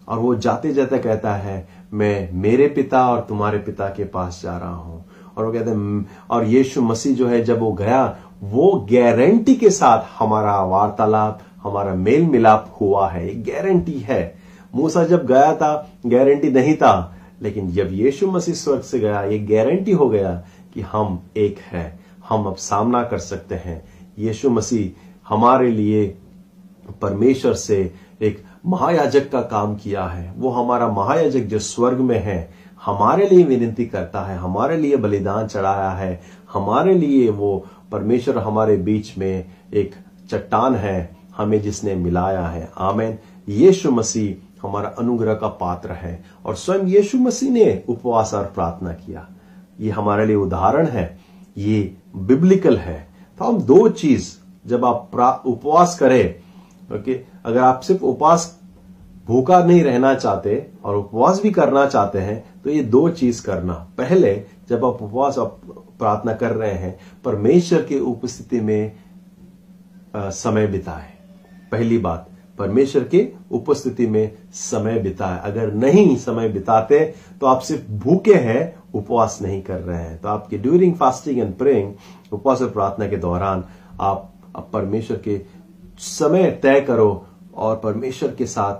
और वो जाते जाते कहता है, मैं मेरे पिता और तुम्हारे पिता के पास जा रहा हूँ। और वो कहते हैं और यीशु मसीह जो है, जब वो गया, वो गारंटी के साथ हमारा वार्तालाप, हमारा मेल मिलाप हुआ है। गारंटी है। मूसा जब गया था, गारंटी नहीं था, लेकिन जब यीशु मसीह स्वर्ग से गया, ये गारंटी हो गया कि हम एक है, हम अब सामना कर सकते हैं। यीशु मसीह हमारे लिए परमेश्वर से एक महायाजक का काम किया है। वो हमारा महायाजक जो स्वर्ग में है, हमारे लिए विनती करता है, हमारे लिए बलिदान चढ़ाया है, हमारे लिए वो परमेश्वर हमारे बीच में एक चट्टान है, हमें जिसने मिलाया है। आमेन। यीशु मसीह हमारा अनुग्रह का पात्र है और स्वयं यीशु मसीह ने उपवास और प्रार्थना किया। ये हमारे लिए उदाहरण है, ये बिब्लिकल है। तो हम दो चीज़ जब आप उपवास करें ओके अगर आप सिर्फ़ उपवास भूखा नहीं रहना चाहते और उपवास भी करना चाहते हैं तो ये दो चीज़ करना। पहले जब आप उपवास प्रार्थना कर रहे हैं परमेश्वर की उपस्थिति में आ, समय बिताए। पहली बात परमेश्वर के उपस्थिति में समय बिताए। अगर नहीं समय बिताते तो आप सिर्फ़ भूखे हैं उपवास नहीं कर रहे हैं। तो आपके ड्यूरिंग फास्टिंग एंड प्रेइंग उपवास और प्रार्थना के दौरान आप, आप परमेश्वर के समय तय करो और परमेश्वर के साथ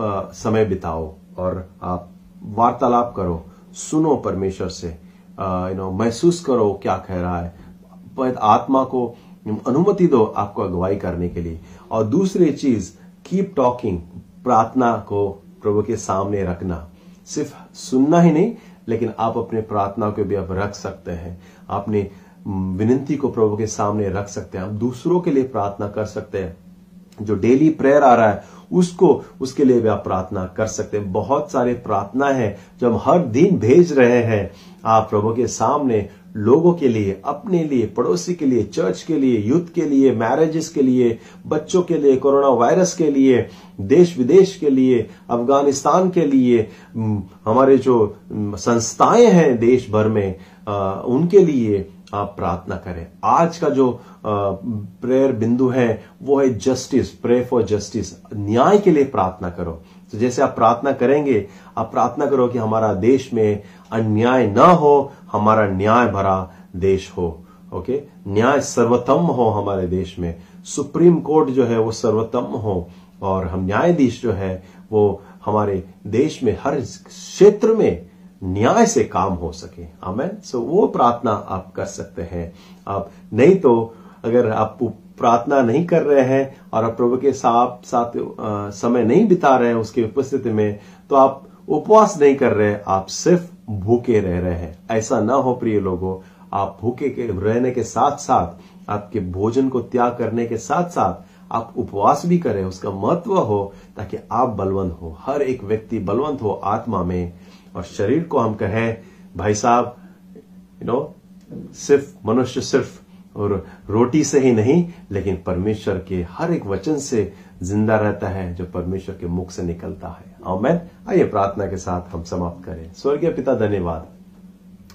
आ, समय बिताओ और आप वार्तालाप करो सुनो परमेश्वर से। यू नो महसूस करो क्या कह रहा है। आत्मा को अनुमति दो आपको अगुवाई करने के लिए। और दूसरी चीज़ कीप टॉकिंग प्रार्थना को प्रभु के सामने रखना। सिर्फ़ सुनना ही नहीं लेकिन आप अपने प्रार्थना को भी आप रख सकते हैं। आपने विनती को प्रभु के सामने रख सकते हैं। हम दूसरों के लिए प्रार्थना कर सकते हैं। जो डेली प्रेयर आ रहा है उसको उसके लिए भी आप प्रार्थना कर सकते हैं। बहुत सारे प्रार्थना है जो हम हर दिन भेज रहे हैं। आप प्रभु के सामने लोगों के लिए अपने लिए पड़ोसी के लिए चर्च के लिए यूथ के लिए मैरिजेस के लिए बच्चों के लिए कोरोना वायरस के लिए देश विदेश के लिए अफ़गानिस्तान के लिए हमारे जो संस्थाएँ हैं देश भर में आ, उनके लिए आप प्रार्थना करें। आज का जो प्रेयर बिंदु है, वो है जस्टिस प्रे फॉर जस्टिस न्याय के लिए प्रार्थना करो। तो जैसे आप प्रार्थना करेंगे, आप प्रार्थना करो कि हमारा देश में अन्याय न हो, हमारा न्याय भरा देश हो। ओके? न्याय सर्वोत्तम हो हमारे देश में। सुप्रीम कोर्ट जो है, वो सर्वोत्तम हो। और हम न्यायाधीश जो है, वो हमारे देश में हर क्षेत्र में न्याय से काम हो सके। आमेन सो वो प्रार्थना आप कर सकते हैं। आप, नहीं तो अगर आप प्रार्थना नहीं कर रहे हैं और आप प्रभु के साथ साथ समय नहीं बिता रहे हैं उसकी उपस्थिति में तो आप उपवास नहीं कर रहे आप सिर्फ़ भूखे रह रहे हैं। ऐसा ना हो प्रिय लोगों, आप भूखे के रहने के साथ साथ, आपके भोजन को त्याग करने के साथ साथ, आप उपवास भी करें। उसका महत्व हो ताकि आप बलवंत हो। हर एक व्यक्ति बलवंत हो आत्मा में। और शरीर को हम कहें, भाई साहब यू नो सिर्फ़ मनुष्य सिर्फ़ और रोटी से ही नहीं, लेकिन परमेश्वर के हर एक वचन से ज़िंदा रहता है, जो परमेश्वर के मुख से निकलता है। मैं आइए प्रार्थना के साथ हम समाप्त करें। स्वर्गीय पिता, धन्यवाद।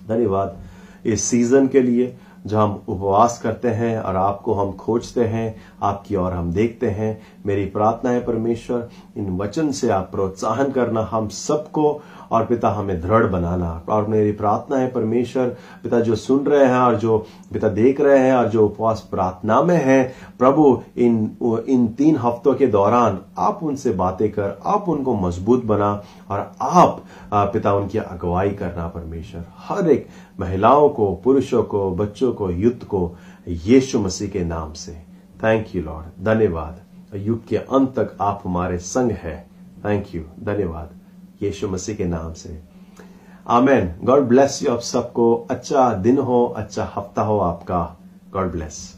धन्यवाद इस सीज़न के लिए जो हम उपवास करते हैं और आपको हम खोजते हैं, आपकी ओर हम देखते हैं, मेरी प्रार्थना है परमेश्वर, इन वचन से आप प्रोत्साहन करना हम सबको और पिता हमें दृढ़ बनाना। और मेरी प्रार्थना है, परमेश्वर, पिता जो सुन रहे हैं और जो पिता देख रहे हैं और जो उपवास प्रार्थना में है, प्रभु, इन इन तीन हफ्तों के दौरान आप उनसे बातें कर, आप उनको मज़बूत बना और आप पिता उनकी अगुवाई करना परमेश्वर। हर एक महिलाओं को, पुरुषों को, बच्चों को, युद्ध को यीशु मसीह के नाम से। थैंक यू लॉर्ड धन्यवाद। युग के अंत तक आप हमारे संग है। थैंक यू धन्यवाद। यीशु मसीह के नाम से। आमेन। गॉड ब्लेस यू आप सबको। अच्छा दिन हो अच्छा हफ़्ता हो आपका। God bless.